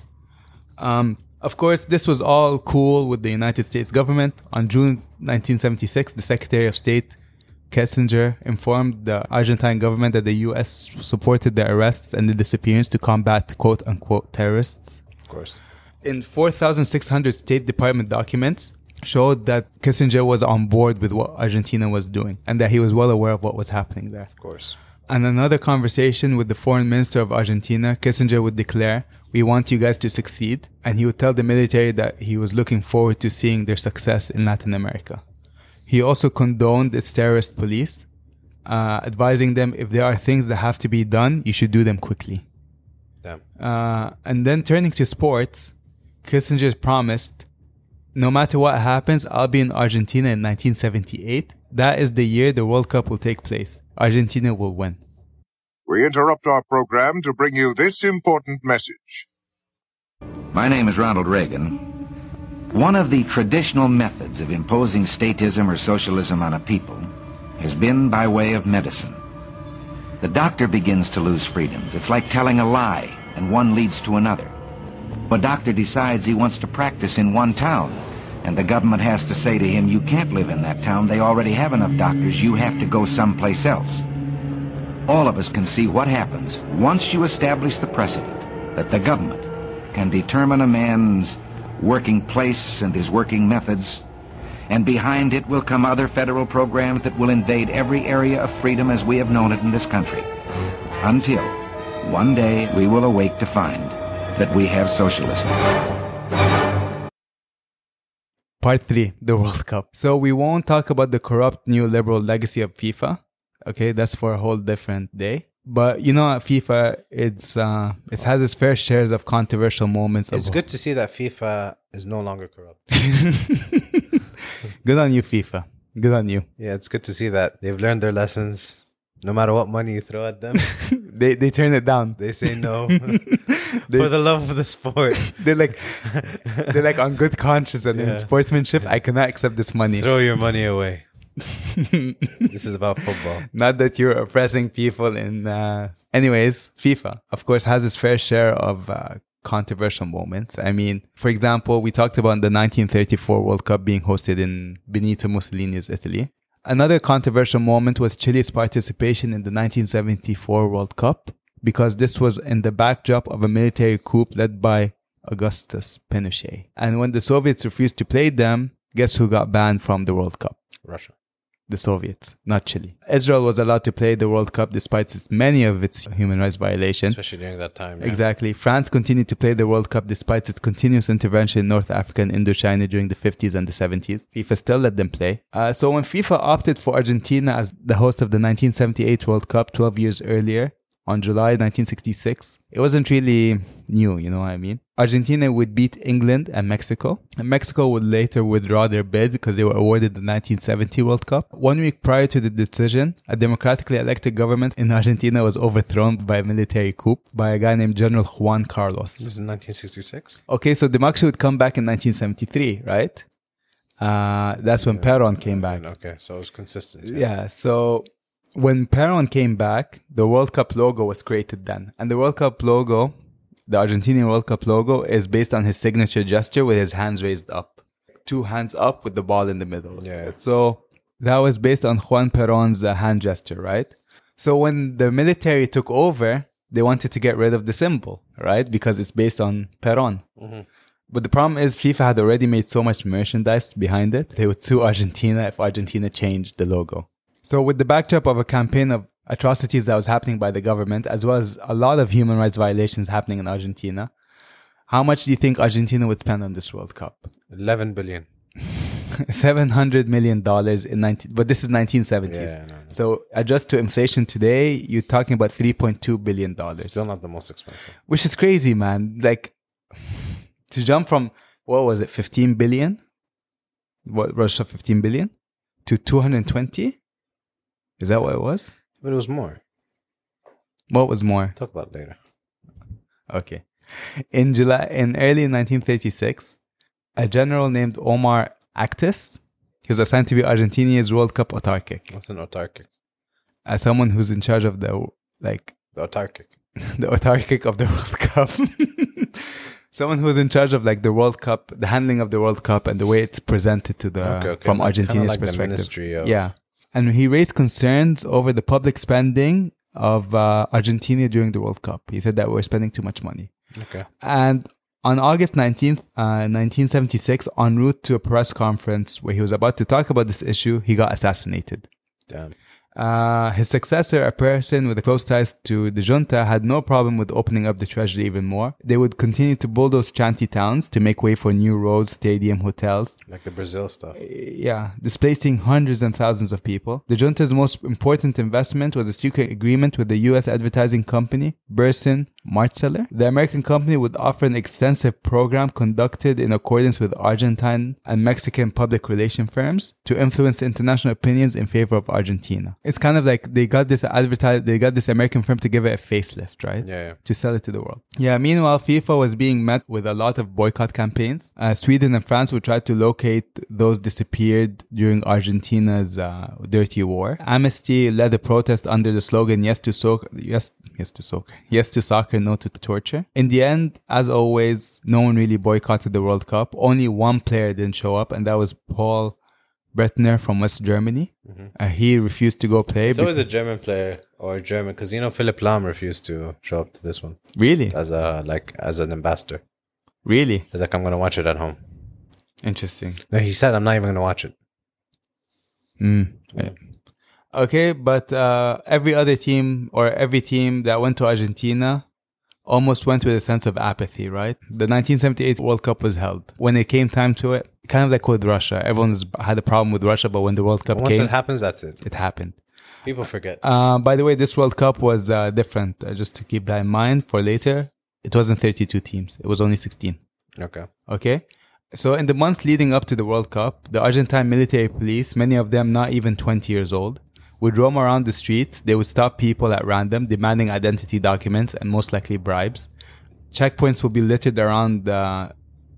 Um, of course, this was all cool with the United States government. On June 1976, the Secretary of State Kissinger informed the Argentine government that the U.S. supported the arrests and the disappearance to combat quote unquote terrorists. Of course. In 4,600 State Department documents, showed that Kissinger was on board with what Argentina was doing and that he was well aware of what was happening there. Of course. And another conversation with the foreign minister of Argentina, Kissinger would declare, We want you guys to succeed. And he would tell the military that he was looking forward to seeing their success in Latin America. He also condoned its terrorist police, uh, advising them if there are things that have to be done, you should do them quickly. Damn. Uh, and then turning to sports, Kissinger promised, no matter what happens, I'll be in Argentina in 1978. That is the year the World Cup will take place. Argentina will win. We interrupt our program to bring you this important message. My name is Ronald Reagan. One of the traditional methods of imposing statism or socialism on a people has been by way of medicine. The doctor begins to lose freedoms. It's like telling a lie, and one leads to another. A doctor decides he wants to practice in one town, and the government has to say to him, you can't live in that town. They already have enough doctors. You have to go someplace else. All of us can see what happens once you establish the precedent that the government can determine a man's working place and his working methods, and behind it will come other federal programs that will invade every area of freedom as we have known it in this country. Until one day we will awake to find that we have socialism. Part 3 The World Cup. So we won't talk about the corrupt neoliberal legacy of FIFA. Okay, that's for a whole different day. But you know, at FIFA, it's uh, it has its fair shares of controversial moments. It's of, good to see that FIFA is no longer corrupt. good on you, FIFA. Good on you. Yeah, it's good to see that they've learned their lessons. No matter what money you throw at them, they they turn it down. They say no for the love of the sport. They're like they're like on good conscience and Yeah. in sportsmanship. I cannot accept this money. Throw your money away. this is about football. Not that you're oppressing people in. Uh... Anyways, FIFA, of course, has its fair share of uh, controversial moments. I mean, for example, we talked about the 1934 World Cup being hosted in Benito Mussolini's Italy. Another controversial moment was Chile's participation in the 1974 World Cup because this was in the backdrop of a military coup led by Augustus Pinochet. And when the Soviets refused to play them, guess who got banned from the World Cup? Russia. The Soviets, not Chile. Israel was allowed to play the World Cup despite its, many of its human rights violations. Especially during that time. yeah. Exactly. France continued to play the World Cup despite its continuous intervention in North Africa and Indochina during the 50s and the 70s. FIFA still let them play. Uh, so when FIFA opted for Argentina as the host of the 1978 World Cup 12 years earlier, on July 1966, it wasn't really new, you know what I mean? Argentina would beat England and Mexico. And Mexico would later withdraw their bid because they were awarded the 1970 World Cup. One week prior to the decision, a democratically elected government in Argentina was overthrown by a military coup by a guy named General Juan Carlos. This is 1966. Okay, so democracy would come back in 1973, right? Uh, that's when Peron came back. Okay, so it was consistent. Yeah, so when Peron came back, the World Cup logo was created then. And the World Cup logo, the Argentinian World Cup logo, is based on his signature gesture with his hands raised up. Two hands up with the ball in the middle. Yeah. So that was based on Juan Peron's uh, hand gesture, right? So when the military took over, they wanted to get rid of the symbol, right? Because it's based on Peron. Mhm. But the problem is FIFA had already made so much merchandise behind it. They would sue Argentina if Argentina changed the logo. So with the backdrop of a campaign of atrocities that was happening by the government, as well as a lot of human rights violations happening in Argentina, how much do you think Argentina would spend on this World Cup? 11 billion. Seven hundred million dollars in nineteen, but this is nineteen seventies. Yeah, no, no. So adjust to inflation today, you're talking about three point two billion dollars. Still not the most expensive. which is crazy, man. Like to jump from what was it, fifteen billion? What Russia fifteen billion to two hundred twenty? Is that what it was? But it was more. What was more? Talk about later. Okay. In July, in early 1936, a general named Omar Actis, he was assigned to be Argentina's World Cup autarchic. What's an autarchic? As someone who's in charge of the like The autarchic. the autarchic of the World Cup. Someone who's in charge of like the World Cup, the handling of the World Cup, and the way it's presented to the Okay, okay. from Argentina's like the perspective. Ministry of- Yeah, and he raised concerns over the public spending of uh, Argentina during the World Cup. He said that we're spending too much money. Okay. And on August 19th, uh, 1976, en route to a press conference where he was about to talk about this issue, he got assassinated. Damn. Uh, his successor, a person with close ties to the junta, had no problem with opening up the treasury even more. They would continue to bulldoze shanty towns to make way for new roads, stadium, hotels. Like the Brazil stuff. Yeah, displacing hundreds and thousands of people. The junta's most important investment was a secret agreement with the U.S. advertising company, Burson Marsteller. The American company would offer an extensive program conducted in accordance with Argentine and Mexican public relation firms to influence international opinions in favor of Argentina. It's kind of like they got this advertise, they got this American firm to give it a facelift, right? Yeah, yeah. to sell it to the world. Yeah, meanwhile, FIFA was being met with a lot of boycott campaigns. Uh, Sweden and France would try to locate those disappeared during Argentina's uh, dirty war. Amnesty led a protest under the slogan "Yes to soccer." Yes, yes to soccer. Yes to soccer. No to torture. In the end, as always, no one really boycotted the World Cup. Only one player didn't show up, and that was Paul Breitner from West Germany. Uh, he refused to go play. So is a German player or a German because you know Philipp Lahm refused to show up to this one. Really? As a like as an ambassador. Really? He's like I'm gonna watch it at home. Interesting. No, he said I'm not even gonna watch it. Mm. Okay, but uh, every other team or every team that went to Argentina almost went with a sense of apathy, right? The 1978 World Cup was held. When it came time to it, kind of like with Russia, everyone had a problem with Russia, but when the World Cup Once came, it happens, that's it. it happened. People forget. Uh, by the way, this World Cup was uh, different. Uh, just to keep that in mind for later, it wasn't 32 teams. It was only 16. Okay. Okay. So in the months leading up to the World Cup, the Argentine military police, many of them not even 20 years old, would roam around the streets. They would stop people at random, demanding identity documents and most likely bribes. Checkpoints would be littered around the,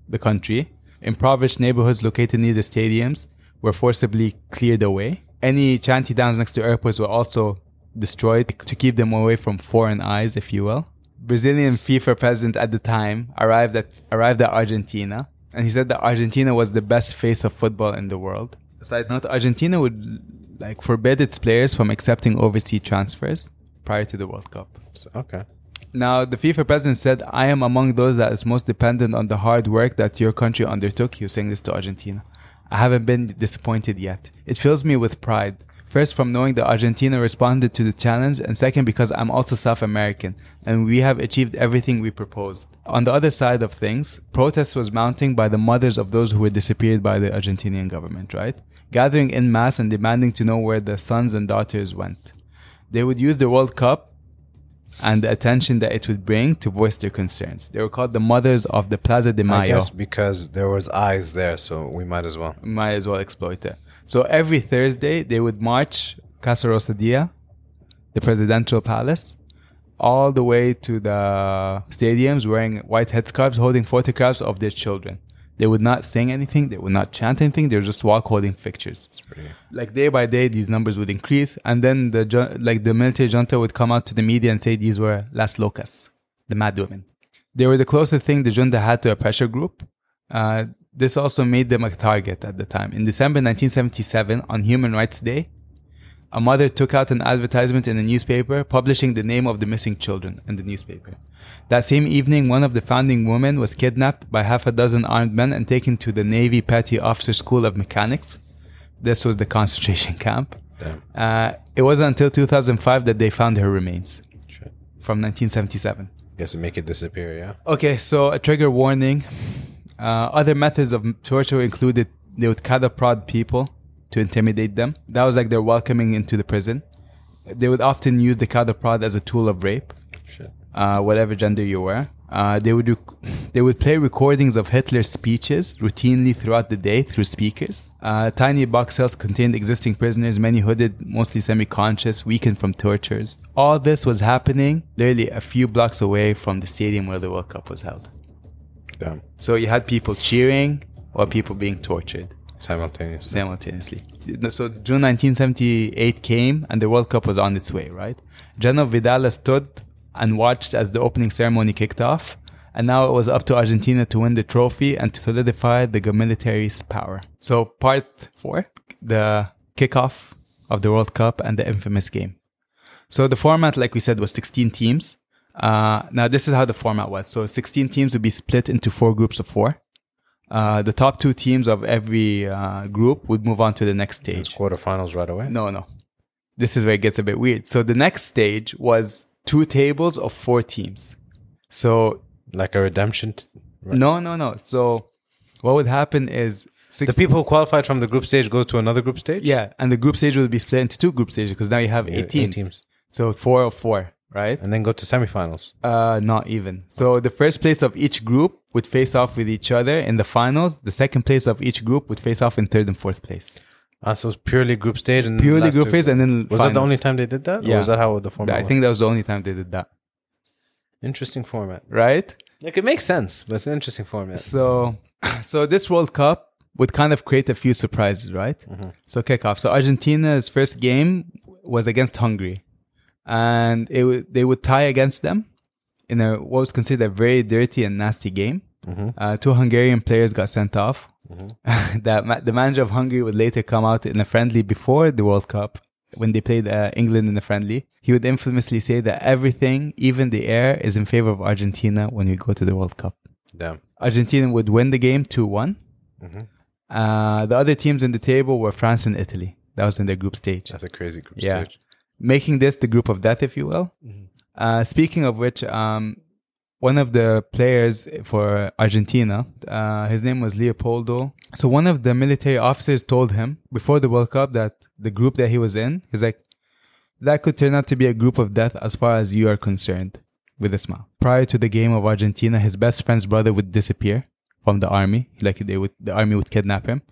the country. Impoverished neighborhoods located near the stadiums were forcibly cleared away. Any shanty towns next to airports were also destroyed to keep them away from foreign eyes, if you will. Brazilian FIFA president at the time arrived at arrived at Argentina, and he said that Argentina was the best face of football in the world. Side note: Argentina would like forbid its players from accepting overseas transfers prior to the World Cup. Okay. Now, the FIFA president said, I am among those that is most dependent on the hard work that your country undertook. He was saying this to Argentina. I haven't been disappointed yet. It fills me with pride. First, from knowing that Argentina responded to the challenge, and second, because I'm also South American, and we have achieved everything we proposed. On the other side of things, protest was mounting by the mothers of those who were disappeared by the Argentinian government, right? Gathering in mass and demanding to know where their sons and daughters went. They would use the World Cup and the attention that it would bring to voice their concerns. They were called the mothers of the Plaza de Mayo. I guess because there was eyes there, so we might as well. Might as well exploit it. So every Thursday they would march Casa Rosada, the presidential palace, all the way to the stadiums wearing white headscarves, holding photographs of their children. They would not sing anything. They would not chant anything. They would just walk holding pictures. Like day by day, these numbers would increase, and then the like the military junta would come out to the media and say these were las locas, the mad women. They were the closest thing the junta had to a pressure group. Uh, this also made them a target at the time. In December 1977, on Human Rights Day, a mother took out an advertisement in a newspaper publishing the name of the missing children in the newspaper. That same evening, one of the founding women was kidnapped by half a dozen armed men and taken to the Navy Petty Officer School of Mechanics. This was the concentration camp. Uh, it wasn't until 2005 that they found her remains from 1977. Guess to make it disappear, yeah. Okay, so a trigger warning. Uh, other methods of torture included they would cattle prod people to intimidate them. That was like their welcoming into the prison. They would often use the cattle prod as a tool of rape, uh, whatever gender you were. Uh, they would rec- they would play recordings of Hitler's speeches routinely throughout the day through speakers. Uh, tiny box cells contained existing prisoners, many hooded, mostly semi-conscious, weakened from tortures. All this was happening literally a few blocks away from the stadium where the World Cup was held. Damn. So you had people cheering or people being tortured Simultaneously. simultaneously. So June 1978 came and the World Cup was on its way, right? Geno Vidal stood and watched as the opening ceremony kicked off. And now it was up to Argentina to win the trophy and to solidify the military's power. So part four, the kickoff of the World Cup and the infamous game. So the format, like we said, was 16 teams. Uh, now this is how the format was. So 16 teams would be split into four groups of four. Uh, the top two teams of every uh, group would move on to the next stage. Quarterfinals right away. No, no. This is where it gets a bit weird. So the next stage was two tables of four teams. So Like a redemption. T- no, no, no. So what would happen is the people who qualified from the group stage go to another group stage. Yeah, and the group stage would be split into two group stages because now you have Yeah, eight eight teams. teams. So four of four, right? And then go to semifinals. Uh, not even. So the first place of each group would face off with each other in the finals. The second place of each group would face off in third and fourth place. Ah, so it's purely group stage and Purely group phase and then was that the only time they did that? Or Yeah. was that how the format? I was? think that was the only time they did that. interesting format. Right? Like it makes sense, but it's an interesting format. So, so this World Cup would kind of create a few surprises, right? Mhm. So kickoff. So Argentina's first game was against Hungary, and it would, they would tie against them in a what was considered a very dirty and nasty game. Mhm. Uh, two Hungarian players got sent off. Mhm. that ma- the manager of Hungary would later come out in a friendly before the World Cup when they played uh, England in a friendly. He would infamously say that everything, even the air, is in favor of Argentina when we go to the World Cup. Damn. Argentina would win the game 2 one Mhm. Uh, the other teams in the table were France and Italy. That was in their group stage. That's a crazy group Yeah. stage. Making this the group of death, if you will. Mhm. Uh, speaking of which, um, one of the players for Argentina, uh, his name was Leopoldo. So one of the military officers told him before the World Cup that the group that he was in, he's like, that could turn out to be a group of death as far as you are concerned, with a smile. Prior to the game of Argentina, his best friend's brother would disappear from the army. Like they would, the army would kidnap him.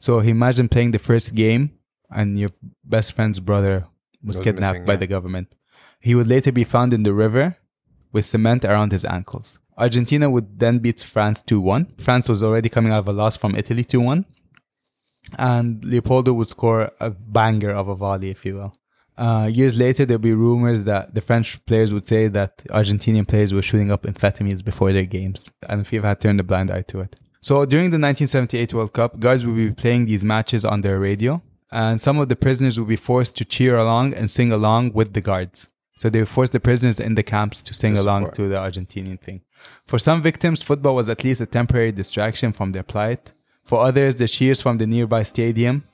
So he imagined playing the first game and your best friend's brother was, Was kidnapped missing, by yeah. the government. He would later be found in the river with cement around his ankles. Argentina would then beat France 2 1. France was already coming out of a loss from Italy 2 1. And Leopoldo would score a banger of a volley, if you will. Uh, years later, there'll be rumors that the French players would say that Argentinian players were shooting up amphetamines before their games, and FIFA had turned a blind eye to it. So during the 1978 World Cup, guards would be playing these matches on their radio, and some of the prisoners would be forced to cheer along and sing along with the guards. So they forced the prisoners in the camps to sing to along to the Argentinian thing. For some victims, football was at least a temporary distraction from their plight. For others, the cheers from the nearby stadium,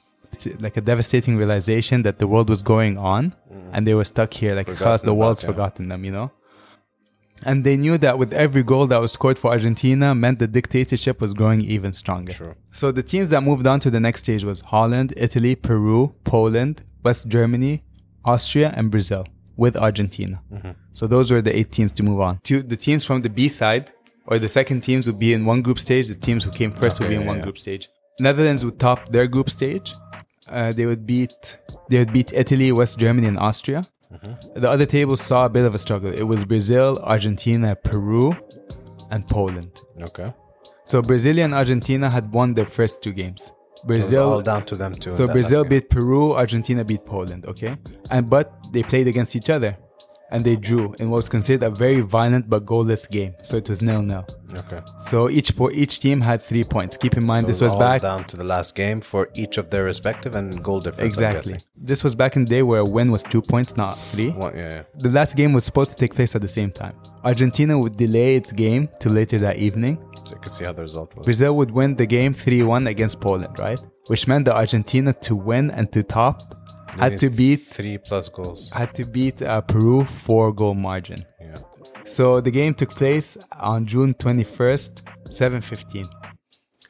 like a devastating realization that the world was going on mm. and they were stuck here. Like, the world's forgotten them, you know? And they knew that with every goal that was scored for Argentina meant the dictatorship was growing even stronger. So the teams that moved on to the next stage was Holland, Italy, Peru, Poland, West Germany, Austria, and Brazil with Argentina. Mhm. So those were the eight teams to move on. To the teams from the B side or the second teams would be in one group stage. The teams who came first would be in yeah, one yeah. group stage. Netherlands would top their group stage. Uh, they would beat they would beat Italy, West Germany, and Austria. Mm-hmm. The other tables saw a bit of a struggle. It was Brazil, Argentina, Peru, and Poland. Okay. So Brazil and Argentina had won their first two games. Brazil all down to them too. So Brazil beat Peru, Argentina beat Poland. Okay, and but they played against each other, and they drew in what was considered a very violent but goalless game. So it was nil nil. Okay. So each po- each team had three points. Keep in mind So this was all back down to the last game for each of their respective and goal difference. Exactly. This was back in the day where a win was two points, not three. One- yeah, yeah. The last game was supposed to take place at the same time. Argentina would delay its game to later that evening. So you can see how the result was. Brazil would win the game 3 1 against Poland, right? Which meant that Argentina to win and to top had to beat three plus goals. had to beat uh, Peru four goal margin. Yeah. So the game took place on June 21st, 7:15.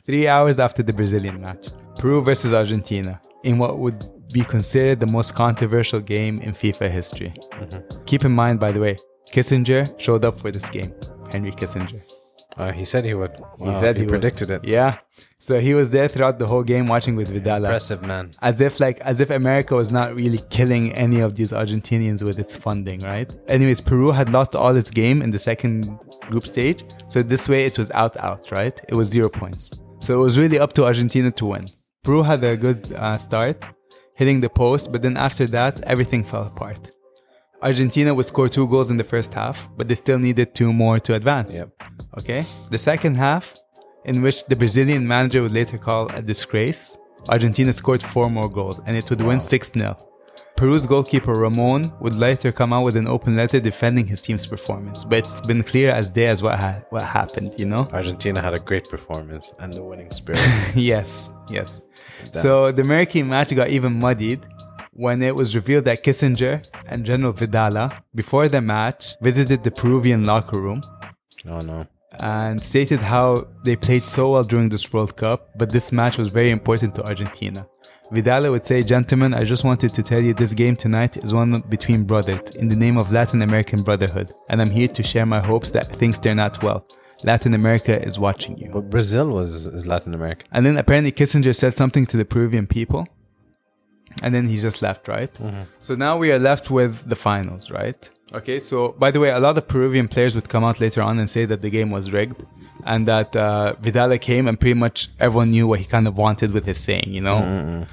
3 hours after the Brazilian match. Peru versus Argentina in what would be considered the most controversial game in FIFA history. Mhm. Keep in mind by the way, Kissinger showed up for this game. Henry Kissinger. Uh, he said he would. he said he, he would. predicted it. Yeah. So he was there throughout the whole game watching with Vidal. Impressive man. As if like as if America was not really killing any of these Argentinians with its funding, right? Anyways, Peru had lost all its game in the second group stage. So this way it was out out, right? It was zero points. So it was really up to Argentina to win. Peru had a good uh, start, hitting the post, but then after that everything fell apart. Argentina would score two goals in the first half, but they still needed two more to advance. Yep. Okay. The second half, in which the Brazilian manager would later call a disgrace, Argentina scored four more goals and it would win 6 0. Peru's goalkeeper Ramon would later come out with an open letter defending his team's performance, but it's been clear as day as what, ha- what happened, you know? Argentina had a great performance and the winning spirit. yes, yes. Damn. So the American match got even muddied when it was revealed that Kissinger and General Vidala, before the match, visited the Peruvian locker room oh no. and stated how they played so well during this World Cup, but this match was very important to Argentina. Vidala would say, Gentlemen, I just wanted to tell you this game tonight is one between brothers in the name of Latin American brotherhood, and I'm here to share my hopes that things turn out well. Latin America is watching you. But Brazil was is Latin America. And then apparently Kissinger said something to the Peruvian people. And then he just left, right? So now we are left with the finals, right? Okay, so by the way, a lot of Peruvian players would come out later on and say that the game was rigged and that uh, Vidala came and pretty much everyone knew what he kind of wanted with his saying, you know?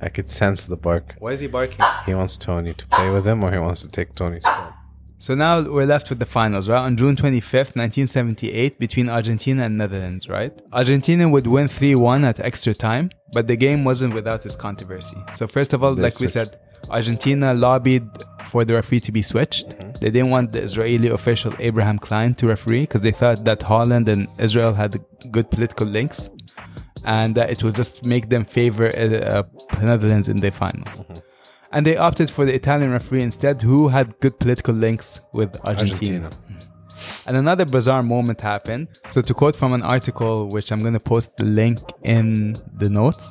I could sense the bark. Why is he barking? He wants Tony to play with him or he wants to take Tony's spot. So now we're left with the finals, right? On June 25th, 1978, between Argentina and Netherlands, right? Argentina would win 3 1 at extra time, but the game wasn't without its controversy. So, first of all, They like we said, Argentina lobbied for the referee to be switched. They didn't want the Israeli official Abraham Klein to referee because they thought that Holland and Israel had good political links and that it would just make them favor uh, uh, Netherlands in the finals. And they opted for the Italian referee instead, who had good political links with Argentina. Argentina. And another bizarre moment happened. So, to quote from an article, which I'm going to post the link in the notes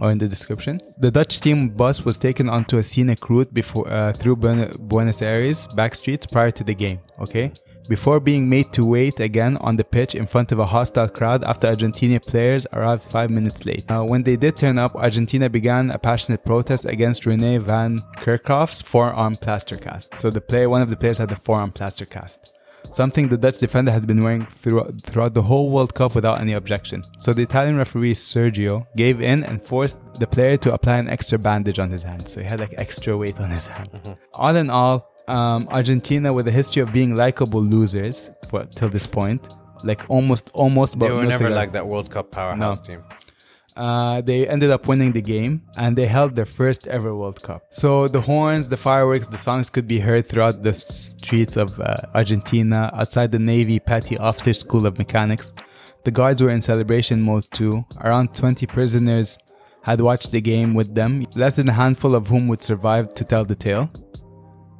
or in the description, the Dutch team bus was taken onto a scenic route before uh, through Buen- Buenos Aires back streets prior to the game. Okay. Before being made to wait again on the pitch in front of a hostile crowd after Argentina players arrived five minutes late. Uh, when they did turn up, Argentina began a passionate protest against Rene van Kerkhof's forearm plaster cast. So the player, one of the players had a forearm plaster cast something the Dutch defender had been wearing throughout, throughout the whole World Cup without any objection. So the Italian referee Sergio gave in and forced the player to apply an extra bandage on his hand. So he had like extra weight on his hand. All in all, um, Argentina with a history of being likable losers for, till this point, like almost, almost, They but were no never cigar. like that World Cup powerhouse No. team. Uh, they ended up winning the game and they held their first ever World Cup. So the horns, the fireworks, the songs could be heard throughout the streets of uh, Argentina, outside the Navy Petty Officer School of Mechanics. The guards were in celebration mode too. Around 20 prisoners had watched the game with them, less than a handful of whom would survive to tell the tale.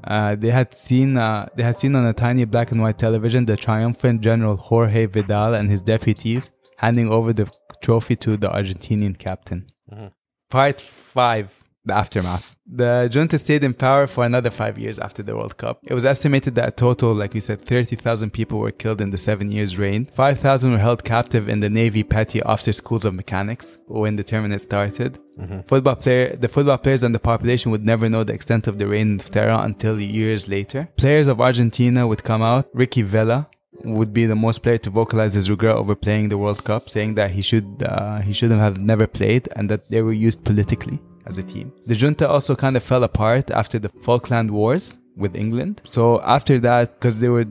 Uh, they had seen uh, they had seen on a tiny black and white television the triumphant General Jorge Vidal and his deputies handing over the trophy to the Argentinian captain. Mhm. Part five: the aftermath. The junta stayed in power for another five years after the World Cup. It was estimated that a total, like we said, 30,000 people were killed in the seven years' reign. 5,000 were held captive in the Navy Petty Officer Schools of Mechanics when the had started. Mhm. Football player, the football players and the population would never know the extent of the reign of terror until years later. Players of Argentina would come out. Ricky Villa would be the most player to vocalize his regret over playing the World Cup, saying that he should uh, he shouldn't have never played and that they were used politically as a team. The junta also kind of fell apart after the Falkland Wars with England. So after that, because they were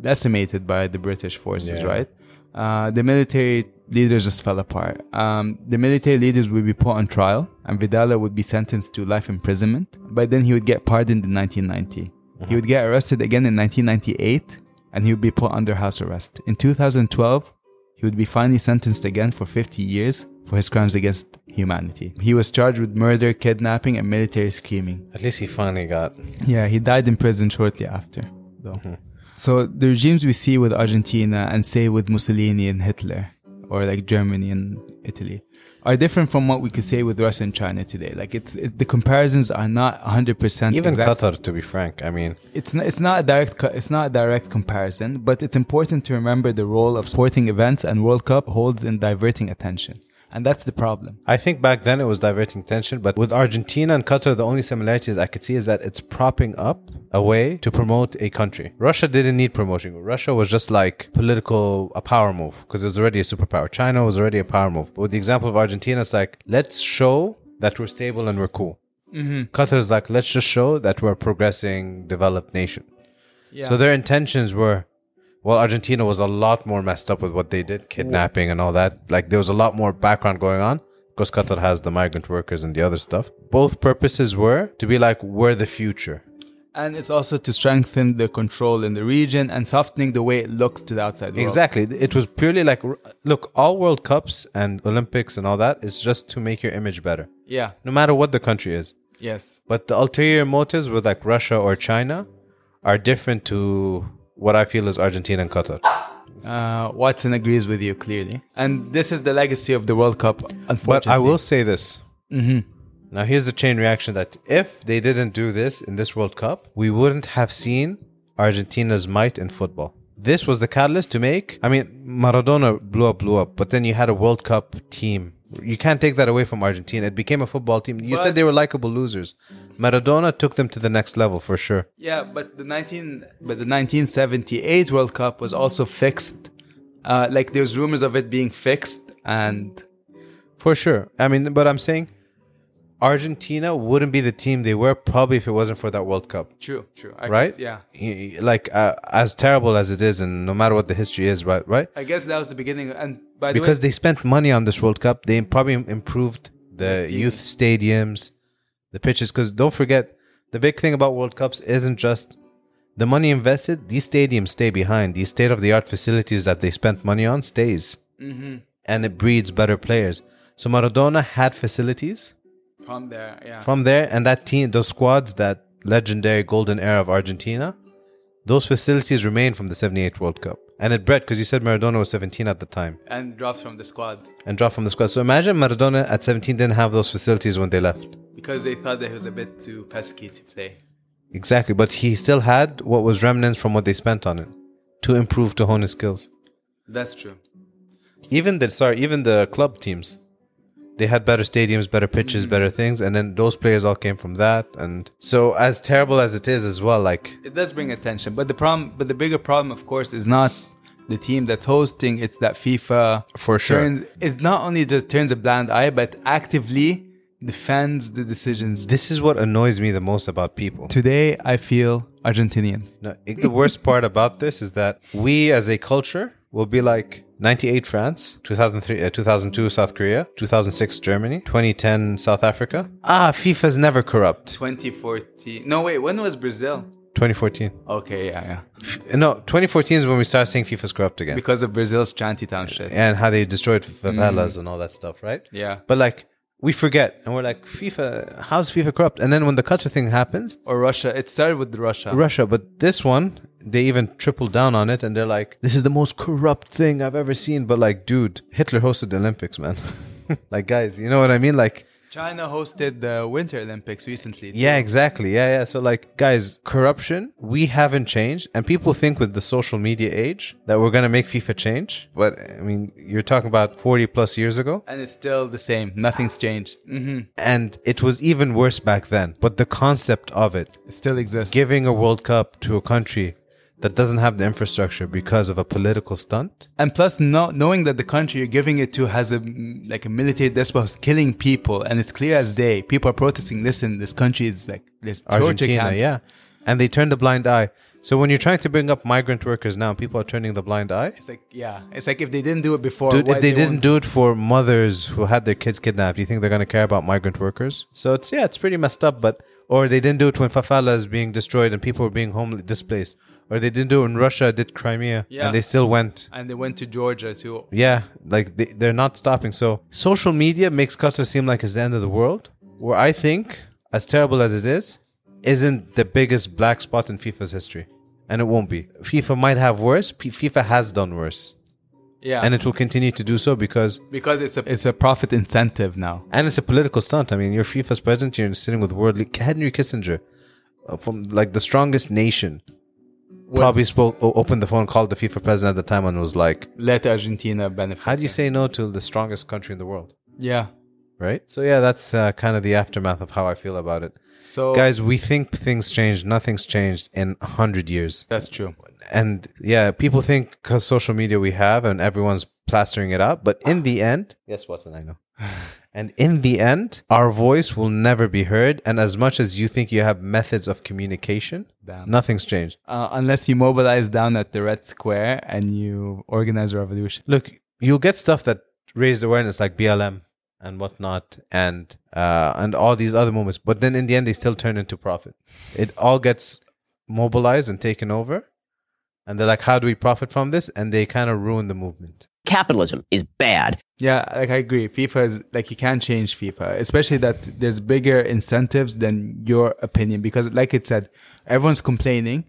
decimated by the British forces, Yeah. right? Uh, the military leaders just fell apart. Um, the military leaders would be put on trial, and Vidala would be sentenced to life imprisonment. But then he would get pardoned in 1990. He would get arrested again in 1998, and he would be put under house arrest. In 2012, he would be finally sentenced again for 50 years for his crimes against humanity. He was charged with murder, kidnapping, and military scheming. At least he finally got. Yeah, he died in prison shortly after, though. Mm-hmm. So the regimes we see with Argentina and say with Mussolini and Hitler, or like Germany and Italy, are different from what we could say with Russia and China today. Like it's it, the comparisons are not 100% Even exact. Qatar, to be frank. I mean, It's not, it's not a direct it's not a direct comparison, but it's important to remember the role of sporting events and World Cup holds in diverting attention. And that's the problem. I think back then it was diverting attention, but with Argentina and Qatar, the only similarities I could see is that it's propping up a way to promote a country. Russia didn't need promotion. Russia was just like political, a power move because it was already a superpower. China was already a power move. But with the example of Argentina, it's like, let's show that we're stable and we're cool. Mhm. Qatar is like, let's just show that we're a progressing, developed nation. Yeah. So their intentions were, well, Argentina was a lot more messed up with what they did, kidnapping and all that. Like there was a lot more background going on. Of course, Qatar has the migrant workers and the other stuff. Both purposes were to be like, we're the future. And it's also to strengthen the control in the region and softening the way it looks to the outside world. Exactly. It was purely like, look, all World Cups and Olympics and all that is just to make your image better. Yeah. No matter what the country is. Yes. But the ulterior motives with like Russia or China are different to what I feel is Argentina and Qatar. Uh, Watson agrees with you clearly. And this is the legacy of the World Cup, unfortunately. But I will say this. Mhm. Now, here's the chain reaction that if they didn't do this in this World Cup, we wouldn't have seen Argentina's might in football. This was the catalyst to make. I mean, Maradona blew up, blew up, but then you had a World Cup team. You can't take that away from Argentina. It became a football team. You But- said they were likable losers. Maradona took them to the next level for sure. Yeah, but the 19 but the 1978 World Cup was also fixed. Uh, like there's rumors of it being fixed and For sure. I mean, but I'm saying Argentina wouldn't be the team they were probably if it wasn't for that World Cup. True, true. I right? guess, yeah. Like uh, as terrible as it is, and no matter what the history is, right? Right? I guess that was the beginning. And by the because way, they spent money on this World Cup, they probably improved the youth stadiums, the pitches. Because don't forget, the big thing about World Cups isn't just the money invested. These stadiums stay behind. These state of the art facilities that they spent money on stays, Mhm. and it breeds better players. So Maradona had facilities from there, yeah. from there, and that team, those squads, that legendary golden era of Argentina, those facilities remain from the '78 World Cup, and it bred because you said Maradona was 17 at the time and dropped from the squad and dropped from the squad. So imagine Maradona at 17 didn't have those facilities when they left. because they thought that he was a bit too pesky to play. Exactly, but he still had what was remnants from what they spent on it to improve to hone his skills. That's true. Even the sorry, even the club teams, they had better stadiums, better pitches, Mm-hmm. better things, and then those players all came from that. And so, as terrible as it is, as well, like It does bring attention, but the problem, but the bigger problem, of course, is not the team that's hosting. It's that FIFA For sure. turns. It not only just turns a blind eye, but actively defends the decisions. this is what annoys me the most about people. Today, I feel Argentinian. No, the worst part about this is that we as a culture will be like, 98 France, 2003, uh, 2002 South Korea, 2006 Germany, 2010 South Africa. Ah, FIFA's never corrupt. 2014. No, wait, when was Brazil? 2014. Okay, yeah, yeah. F- No, 2014 is when we started saying FIFA's corrupt again. Because of Brazil's Shantytown shit. and how they destroyed favelas Mm. and all that stuff, right? Yeah. But like, we forget and we're like, FIFA, how's FIFA corrupt? And then when the Qatar thing happens, Or Russia. It started with Russia. Russia, but this one, they even tripled down on it and they're like, this is the most corrupt thing I've ever seen. But like, dude, Hitler hosted the Olympics, man. like, guys, you know what I mean? Like, China hosted the Winter Olympics recently. too. yeah, exactly. Yeah, yeah. So, like, guys, corruption, we haven't changed. And people think with the social media age that we're going to make FIFA change. But, I mean, you're talking about 40 plus years ago. And it's still the same. Nothing's changed. hmm And it was even worse back then. But the concept of it It still exists. giving a World Cup to a country that doesn't have the infrastructure because of a political stunt. And plus, no, knowing that the country you're giving it to has a like a military despot who's killing people, and it's clear as day. People are protesting. Listen, this country is like there's torture Argentina, camps. yeah. And they turned a blind eye. So when you're trying to bring up migrant workers now, people are turning the blind eye. It's like yeah, it's like if they didn't do it before, Dude, if they, won't didn't do it for mothers who had their kids kidnapped, you think they're going to care about migrant workers? So it's yeah, it's pretty messed up. But or they didn't do it when favela is being destroyed and people are being home displaced, or they didn't do it when Russia did Crimea Yeah. and they still went. and they went to Georgia too. Yeah, like they, they're not stopping. So social media makes Qatar seem like it's the end of the world. Where I think, as terrible as it is, isn't the biggest black spot in FIFA's history, and it won't be. FIFA might have worse. P- FIFA has done worse, Yeah, and it will continue to do so because because it's a it's a profit incentive now. and it's a political stunt. I mean, you're FIFA's president. You're sitting with world league Henry Kissinger, uh, from like the strongest nation. Probably spoke, opened the phone, called the FIFA president at the time, and was like, Let Argentina benefit. "How do you say no to the strongest country in the world?" Yeah. right? So yeah, that's uh, kind of the aftermath of how I feel about it. So Guys, we think things changed. Nothing's changed in a hundred years. that's true. And yeah, people think because social media we have and everyone's plastering it up, but in the end, yes, Watson, I know. And in the end, our voice will never be heard. And as much as you think you have methods of communication, Damn. nothing's changed. Uh, unless you mobilize down at the Red Square and you organize a revolution. Look, you'll get stuff that raised awareness like BLM and whatnot and uh, and all these other movements, but then in the end they still turn into profit. It all gets mobilized and taken over, and they're like, "How do we profit from this?" And they kind of ruin the movement. Capitalism is bad. Yeah, like I agree. FIFA is like you can't change FIFA, especially that there's bigger incentives than your opinion because, like it said, everyone's complaining,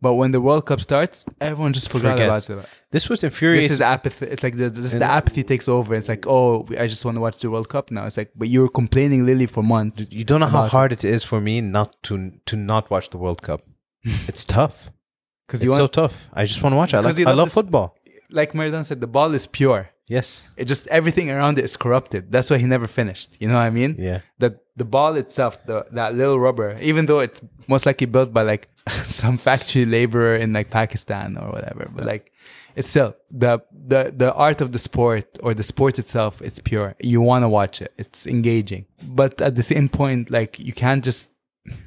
but when the World Cup starts, everyone just forgot Forgets. about it. This was infuriating. This is apathy. It's like the, just the apathy takes over. It's like, oh, I just want to watch the World Cup now. It's like, but you were complaining Lily for months. You don't know how hard it is for me not to to not watch the World Cup. it's tough. 'Cause it's you so tough. I just want to watch it. I, Because like, you I love this- football. Like Maradona said, the ball is pure. Yes. It just everything around it is corrupted. That's why he never finished. You know what I mean? Yeah. That the ball itself, the that little rubber, even though it's most likely built by like some factory laborer in like Pakistan or whatever, but like it's still the the the art of the sport or the sport itself is pure. You want to watch it. It's engaging. But at the same point, like you can't just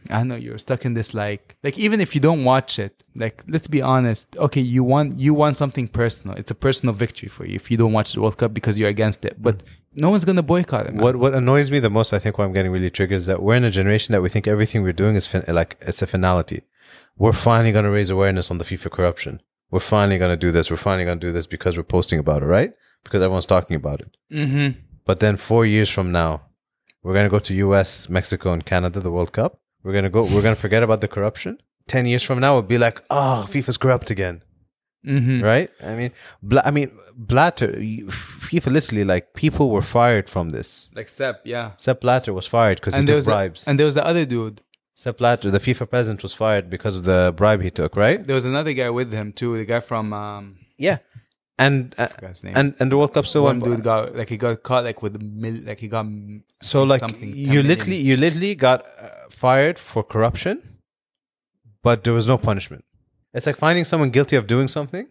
I know you're stuck in this like like even if you don't watch it, like let's be honest. Okay, you want you want something personal. It's a personal victory for you if you don't watch the World Cup because you're against it. But no one's gonna boycott it. man. What what annoys me the most, I think, why I'm getting really triggered is that we're in a generation that we think everything we're doing is fin- like it's a finality. We're finally going to raise awareness on the FIFA corruption. We're finally going to do this. We're finally going to do this because we're posting about it, right? Because everyone's talking about it. Mm-hmm. But then four years from now, we're going to go to U.S., Mexico, and Canada, the World Cup. We're to go. We're to forget about the corruption. Ten years from now, we'll be like, oh, FIFA's corrupt again. Mm-hmm. Right? I mean, Bla- I mean, Blatter, FIFA literally like people were fired from this. Like Sepp, yeah. Sepp Blatter was fired because he there took was the- bribes. and there was the other dude. Sepp Blatter, the FIFA president, was fired because of the bribe he took, right? There was another guy with him too. The guy from um, Yeah. And uh, and and the World Cup still one dude got like he got caught like with mil, like he got So like something. 10 you million. literally you literally got uh, fired for corruption, but there was no punishment. It's like finding someone guilty of doing something,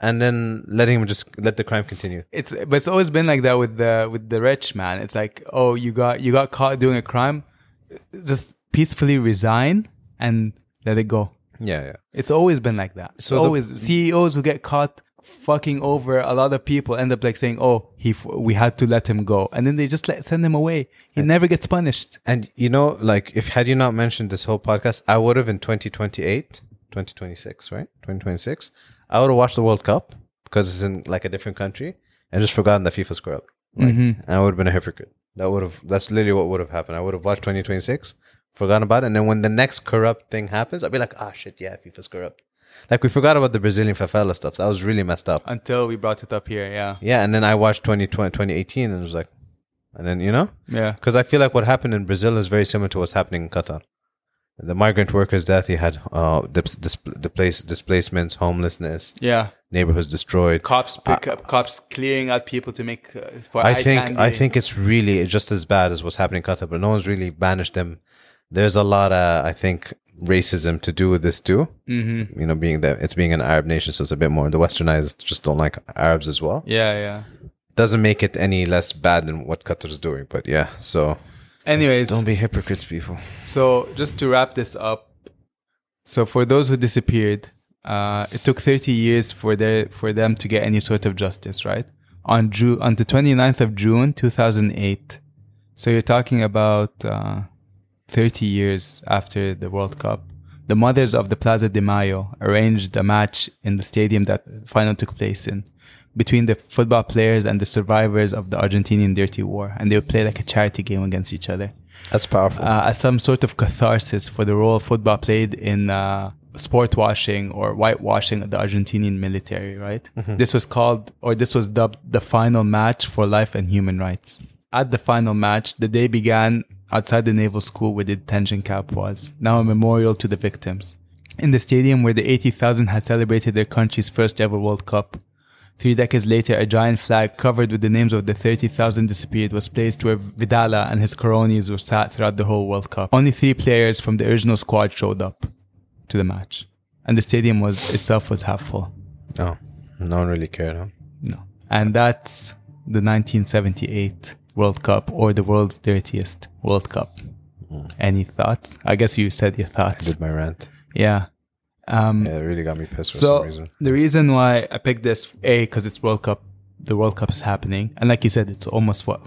and then letting him just let the crime continue. It's but it's always been like that with the with the rich man. It's like oh you got you got caught doing a crime, just peacefully resign and let it go. Yeah, yeah. It's always been like that. So So the- always CEOs who get caught fucking over a lot of people end up like saying, "Oh, he f- we had to let him go," and then they just let send him away. He never gets punished. And you know, like if had you not mentioned this whole podcast, I would have in 2028, 2026, right? 2026, I would have watched the World Cup because it's in like a different country and just forgotten that FIFA's corrupt. Like, Mhm. and I would have been a hypocrite. That would have that's literally what would have happened. I would have watched 2026, forgotten about it, and then when the next corrupt thing happens, I'd be like, ah shit, yeah, FIFA's corrupt. Like we forgot about the Brazilian favela stuff. That was really messed up. Until we brought it up here, yeah. Yeah, and then I watched 2020, 2018 and it was like, and then, you know? Yeah. Because I feel like what happened in Brazil is very similar to what's happening in Qatar. The migrant workers' death, you had uh, dis- dis- displace- displacements, homelessness, Yeah. neighborhoods destroyed. Cops pick up cops clearing out people to make uh, for I think candy. I think it's really just as bad as what's happening in Qatar, but no one's really banished them. There's a lot of I think racism to do with this too. Mhm. You know, being that it's being an Arab nation, so it's a bit more. The Westernized just don't like Arabs as well. Yeah, yeah. Doesn't make it any less bad than what Qatar's doing, but yeah. So, Anyways, don't be hypocrites, people. So just to wrap this up, so for those who disappeared, uh, it took 30 years for their for them to get any sort of justice, right? On June on the 29th of June 2008. So you're talking about uh, 30 years after the World Cup. The mothers of the Plaza de Mayo arranged a match in the stadium that the final took place in between the football players and the survivors of the Argentinian Dirty War, and they would play like a charity game against each other That's powerful. uh, as some sort of catharsis for the role football played in uh, sport washing or whitewashing of the Argentinian military, right? Mhm. This was called, or this was dubbed the final match for life and human rights. At the final match, the day began outside the naval school where the detention camp was, now a memorial to the victims. In the stadium where the 80,000 had celebrated their country's first ever World Cup. Three decades later, a giant flag covered with the names of the 30,000 disappeared was placed where Videla and his cronies were sat throughout the whole World Cup. Only three players from the original squad showed up to the match, and the stadium was itself was half full. Oh, no one really cared, huh? No, and that's the 1978 World Cup, or the world's dirtiest World Cup. Any thoughts? I guess you said your I thoughts. did my rant. Yeah. Um, Yeah, it really got me pissed for so some reason. the reason why I picked this, a, because it's World Cup. The World Cup is happening, and like you said, it's almost what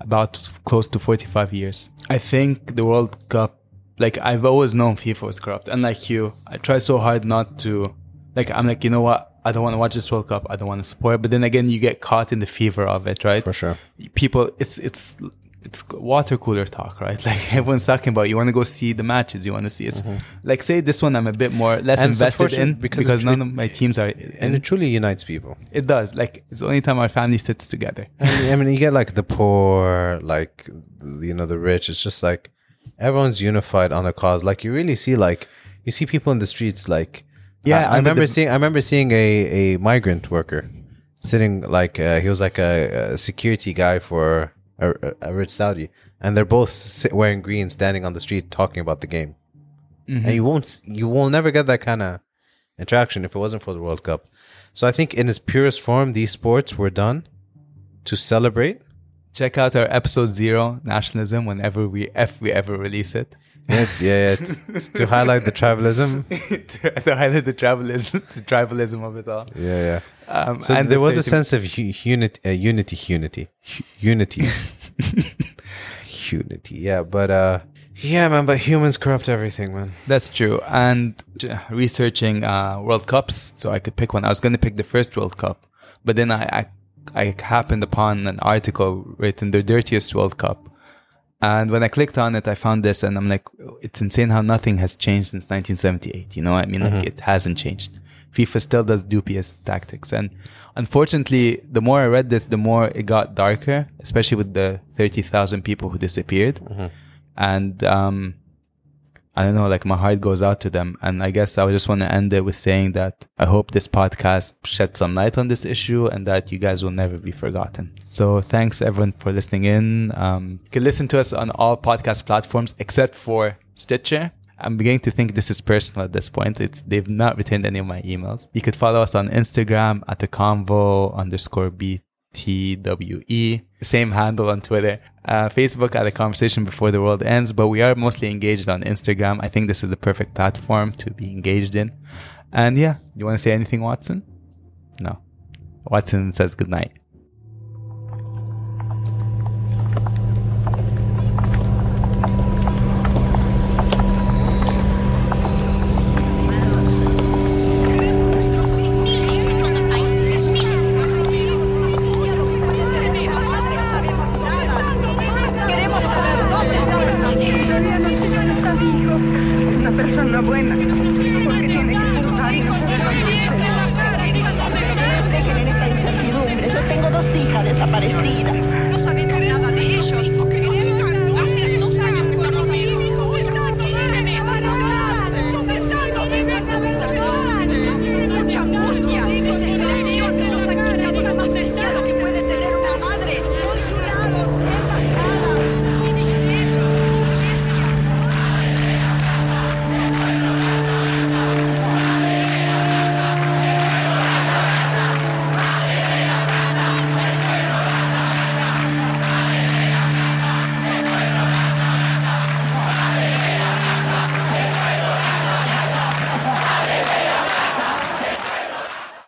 about close to forty-five years. I think the World Cup, like I've always known FIFA was corrupt, and like you, I try so hard not to. Like I'm like, you know what? I don't want to watch this World Cup. I don't want to support. it. But then again, you get caught in the fever of it, right? For sure. People, it's it's it's water cooler talk, right? Like everyone's talking about. You want to go see the matches. You want to see it. Mm-hmm. Like say this one, I'm a bit more less And invested in because, because none of my teams are. And it truly unites people. It does. Like it's the only time our family sits together. I mean, I mean, you get like the poor, like you know, the rich. It's just like everyone's unified on a cause. Like you really see, like you see people in the streets. Like Yeah, I, I remember the- seeing. I remember seeing a a migrant worker sitting like uh, he was like a, a security guy for a, a- rich Saudi, and they're both sit, wearing green, standing on the street talking about the game. Mhm. And you won't, you will never get that kind of interaction if it wasn't for the World Cup. So I think in its purest form, these sports were done to celebrate. Check out our episode zero nationalism whenever we if we ever release it. Yeah, yeah, yeah, t- to highlight the tribalism. to, to highlight the tribalism, the tribalism of it all. Yeah, yeah. Um, so and there the was a sense of hu- unity, uh, unity, unity, unity, unity. Yeah, but uh, yeah, man. But humans corrupt everything, man. That's true. And j- researching uh, World Cups, so I could pick one. I was going to pick the first World Cup, but then I, I I happened upon an article written "The Dirtiest World Cup," and when I clicked on it, I found this, and I'm like, it's insane how nothing has changed since 1978. You know, what I mean, like Mhm. it hasn't changed. FIFA still does dubious tactics, and unfortunately, the more I read this, the more it got darker, especially with the 30,000 people who disappeared, and um, I don't know, like my heart goes out to them. And I guess I just want to end it with saying that I hope this podcast shed some light on this issue and that you guys will never be forgotten. So thanks everyone for listening in. Um, you can listen to us on all podcast platforms except for Stitcher. I'm beginning to think this is personal at this point. It's they've not returned any of my emails. You could follow us on Instagram at the convo underscore BTWE. Same handle on Twitter. Uh, Facebook at a conversation before the world ends, but we are mostly engaged on Instagram. I think this is the perfect platform to be engaged in. And yeah, you want to say anything, Watson? No. Watson says goodnight.